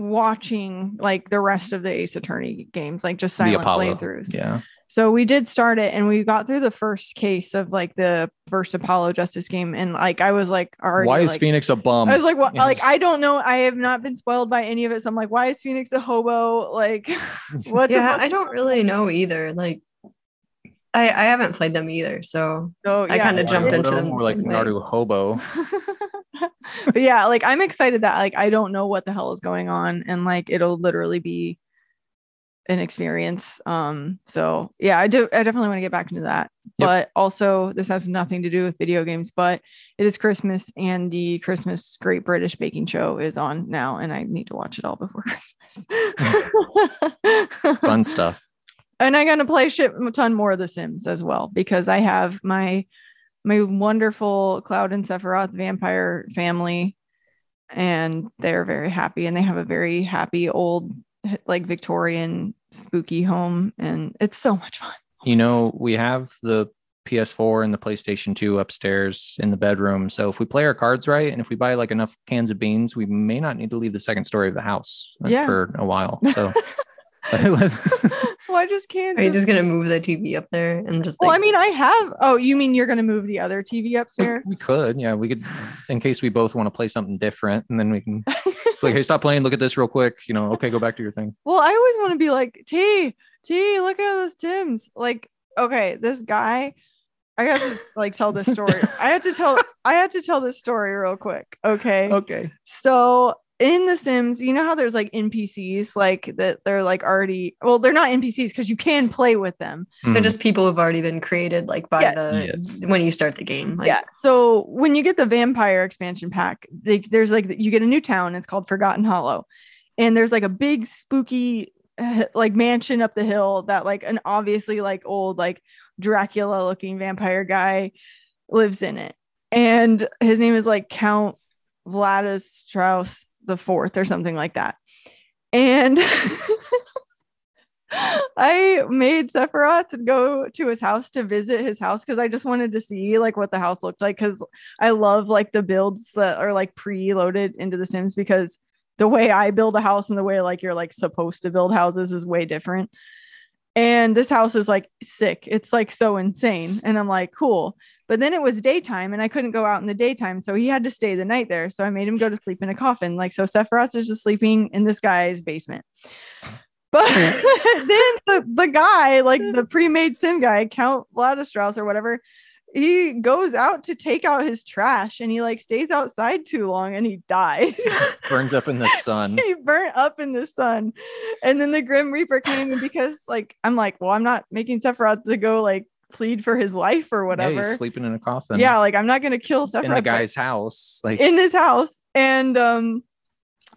watching like the rest of the Ace Attorney games, like just silent Apollo. playthroughs. Yeah. So we did start it and we got through the first case of like the first Apollo Justice game. And like I was like already Why is like, Phoenix a bum? I was like, what? Yes. Like, I don't know. I have not been spoiled by any of it. So I'm like, why is Phoenix a hobo? Like, what? Yeah, fuck? I don't really know either. Like, I I haven't played them either, so So, I kinda it- jumped into them More like same. Naruto hobo. but yeah, like I'm excited that like I don't know what the hell is going on, and like it'll literally be an experience. Um, so yeah, I do. I definitely want to get back into that. Yep. But also, this has nothing to do with video games. But it is Christmas, and the Christmas Great British Baking Show is on now, and I need to watch it all before Christmas. Fun stuff. And I'm gonna play shit a ton more of The Sims as well because I have my my wonderful Cloud and Sephiroth vampire family, and they're very happy, and they have a very happy old like Victorian spooky home, and it's so much fun. You know, we have the PS4 and the PlayStation 2 upstairs in the bedroom. So if we play our cards right and if we buy like enough cans of beans, we may not need to leave the second story of the house Yeah. for a while. So well, I just can't. are you just gonna move the TV up there and just? well, I mean, I have. Oh, you mean you're gonna move the other TV upstairs? we could, yeah, we could, in case we both want to play something different, and then we can like, hey, stop playing. Look at this real quick. You know, okay, go back to your thing. Well, I always want to be like, T, T, look at this Tim's. Like, okay, this guy, I have to like tell this story. I had to tell I had to tell this story real quick. Okay. Okay. So in The Sims, you know how there's like NPCs like that they're like already well, they're not NPCs because you can play with them. they're Mhm. just people who've already been created, like by Yeah. the when you start the game. Like, yeah. So when you get the vampire expansion pack, they, there's like you get a new town. It's called Forgotten Hollow, and there's like a big spooky uh, like mansion up the hill that like an obviously like old like Dracula looking vampire guy lives in it, and his name is like Count Vladislaus Straud the Fourth or something like that, and. I made Sephiroth go to his house to visit his house because I just wanted to see like what the house looked like because I love like the builds that are like pre-loaded into the Sims because the way I build a house and the way like you're like supposed to build houses is way different. And this house is like sick. It's like so insane. And I'm like, cool. But then it was daytime and I couldn't go out in the daytime. So he had to stay the night there. So I made him go to sleep in a coffin. Like, so Sephiroth is just sleeping in this guy's basement. But then the, the guy, like the pre-made sim guy, Count Vladislaus Straud or whatever, he goes out to take out his trash and he like stays outside too long and he dies. Burns up in the sun. he burnt up in the sun. And then the Grim Reaper came because like I'm like, well, I'm not making Sephiroth to go like plead for his life or Yeah, whatever. he's Yeah, sleeping in a coffin. Yeah, like I'm not gonna kill Sephiroth in the guy's house. Like in this house. And um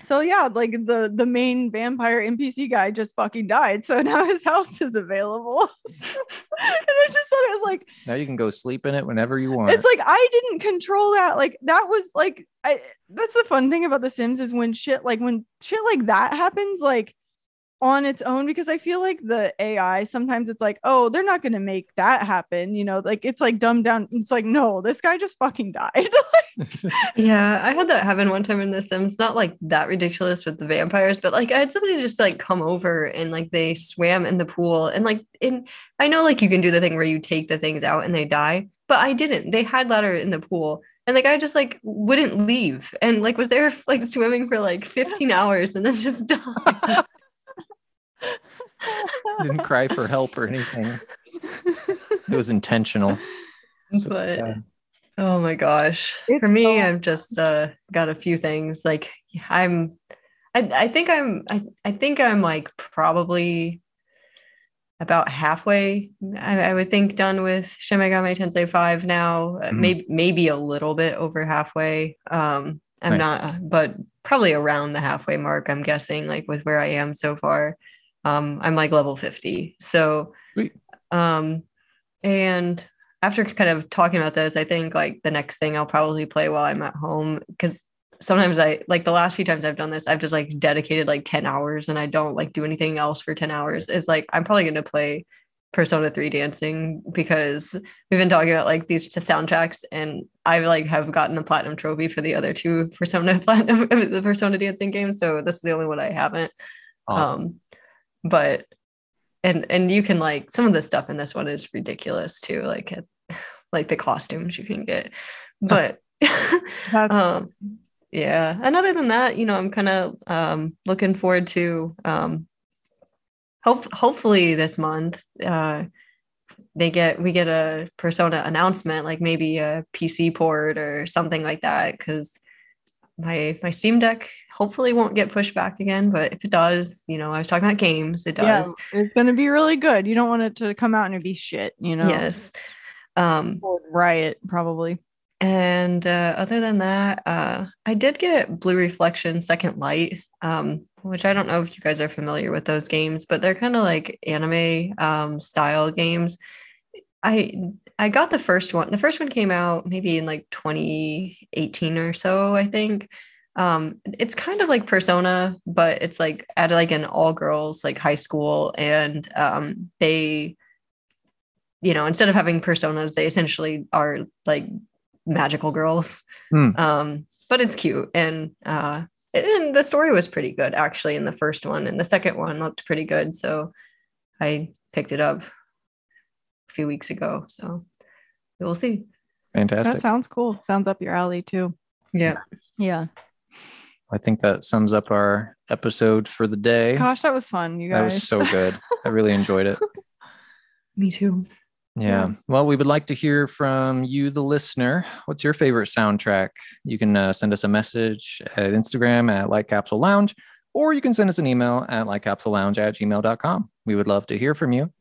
so yeah, like the the main vampire NPC guy just fucking died. So now his house is available. and I just thought it was like now you can go sleep in it whenever you want. it's like I didn't control that. Like that was like I that's the fun thing about the Sims is when shit like when shit like that happens like on its own because I feel like the AI sometimes it's like, oh, they're not gonna make that happen, you know, like it's like dumbed down. It's like, no, this guy just fucking died. Yeah, I had that happen one time in The Sims. Not like that ridiculous with the vampires, but like I had somebody just like come over and like they swam in the pool and like in I know like you can do the thing where you take the things out and they die, but I didn't. They had ladder in the pool and the guy just like wouldn't leave and like was there like swimming for like 15 hours and then just died. didn't cry for help or anything. It was intentional. So But- sad. Oh my gosh. It's For me, so- I've just uh, got a few things. Like I'm I, I think I'm I, I think I'm like probably about halfway. I, I would think done with Shin Megami Tensei 5 now. Uh, Mhm. Maybe maybe a little bit over halfway. Um I'm Right. not uh, but probably around the halfway mark, I'm guessing, like with where I am so far. Um I'm like level 50. So um and after kind of talking about this, I think like the next thing I'll probably play while I'm at home because sometimes I like the last few times I've done this, I've just like dedicated like 10 hours and I don't like do anything else for 10 hours. Is like I'm probably gonna play Persona 3 dancing because we've been talking about like these two soundtracks and I like have gotten the platinum trophy for the other two Persona platinum the Persona dancing game. So this is the only one I haven't. Awesome. Um but and and you can like some of the stuff in this one is ridiculous too, like it, like the costumes you can get. But um yeah and other than that you know i'm kind of um looking forward to um hope hopefully this month uh they get we get a persona announcement like maybe a pc port or something like that because my my steam deck hopefully won't get pushed back again but if it does you know i was talking about games it does. yeah, it's gonna be really good. You don't want it to come out and be shit, you know. yes um riot probably. And uh, other than that, uh, I did get Blue Reflection Second Light, um, which I don't know if you guys are familiar with those games, but they're kind of like anime um, style games. I I got the first one. The first one came out maybe in like 2018 or so, I think. Um, it's kind of like Persona, but it's like at like an all girls like high school, and um, they, you know, instead of having personas, they essentially are like magical girls. Hmm. Um, but it's cute and uh and the story was pretty good actually in the first one and the second one looked pretty good so I picked it up a few weeks ago so we'll see. Fantastic. That sounds cool. Sounds up your alley too. Yeah. Yeah. I think that sums up our episode for the day. Gosh, that was fun, you guys. that was so good. I really enjoyed it. Me too. Yeah. Yeah. Well, we would like to hear from you, the listener. What's your favorite soundtrack? You can uh, send us a message at Instagram at Light Capsule Lounge, or you can send us an email at lightcapsulelounge at gmail.com. We would love to hear from you.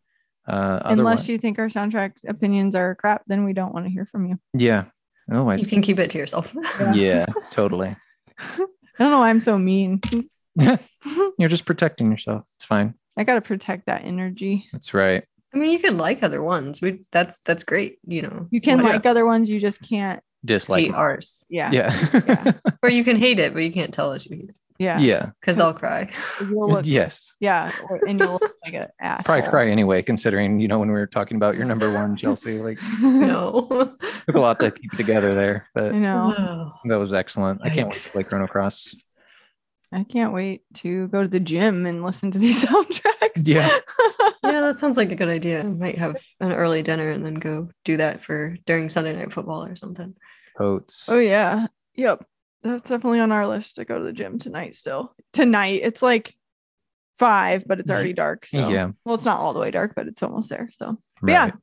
Uh, Unless you think our soundtrack opinions are crap, then we don't want to hear from you. yeah. Otherwise, You can keep it to yourself. yeah, totally. I don't know why I'm so mean. You're just protecting yourself. It's fine. I gotta protect that energy. That's right. I mean, you can like other ones. We that's that's great. You know, You can Why- like other ones, you just can't. Dislike. hate ours, Yeah. Yeah. or you can hate it, but you can't tell us you hate it Yeah. yeah. because I'll cry. You'll look, Yes. Yeah. or- And you'll look like an ass. Probably cry anyway, considering, you know, when we were talking about your number one, Chelsea, like No. took a lot to keep together there, But I know. that was excellent. I can't wait to play Chrono Cross. I can't wait to go to the gym and listen to these soundtracks. Yeah. yeah, that sounds like a good idea. I might have an early dinner and then go do that for during Sunday night football or something. Coats. Oh yeah. Yep. That's definitely on our list to go to the gym tonight still. Tonight. It's like five, but it's already dark. So Yeah. well, it's not all the way dark, but it's almost there. So but yeah. Right.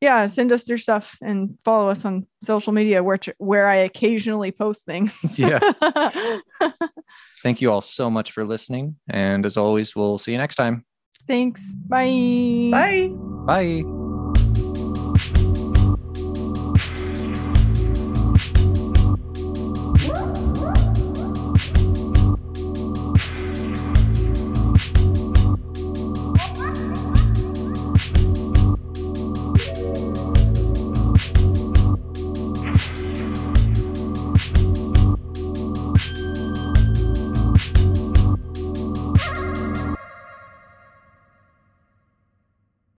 Yeah. Send us your stuff and follow us on social media where where I occasionally post things. Yeah. Thank you all so much for listening. And as always, we'll see you next time. Thanks. Bye. Bye. Bye.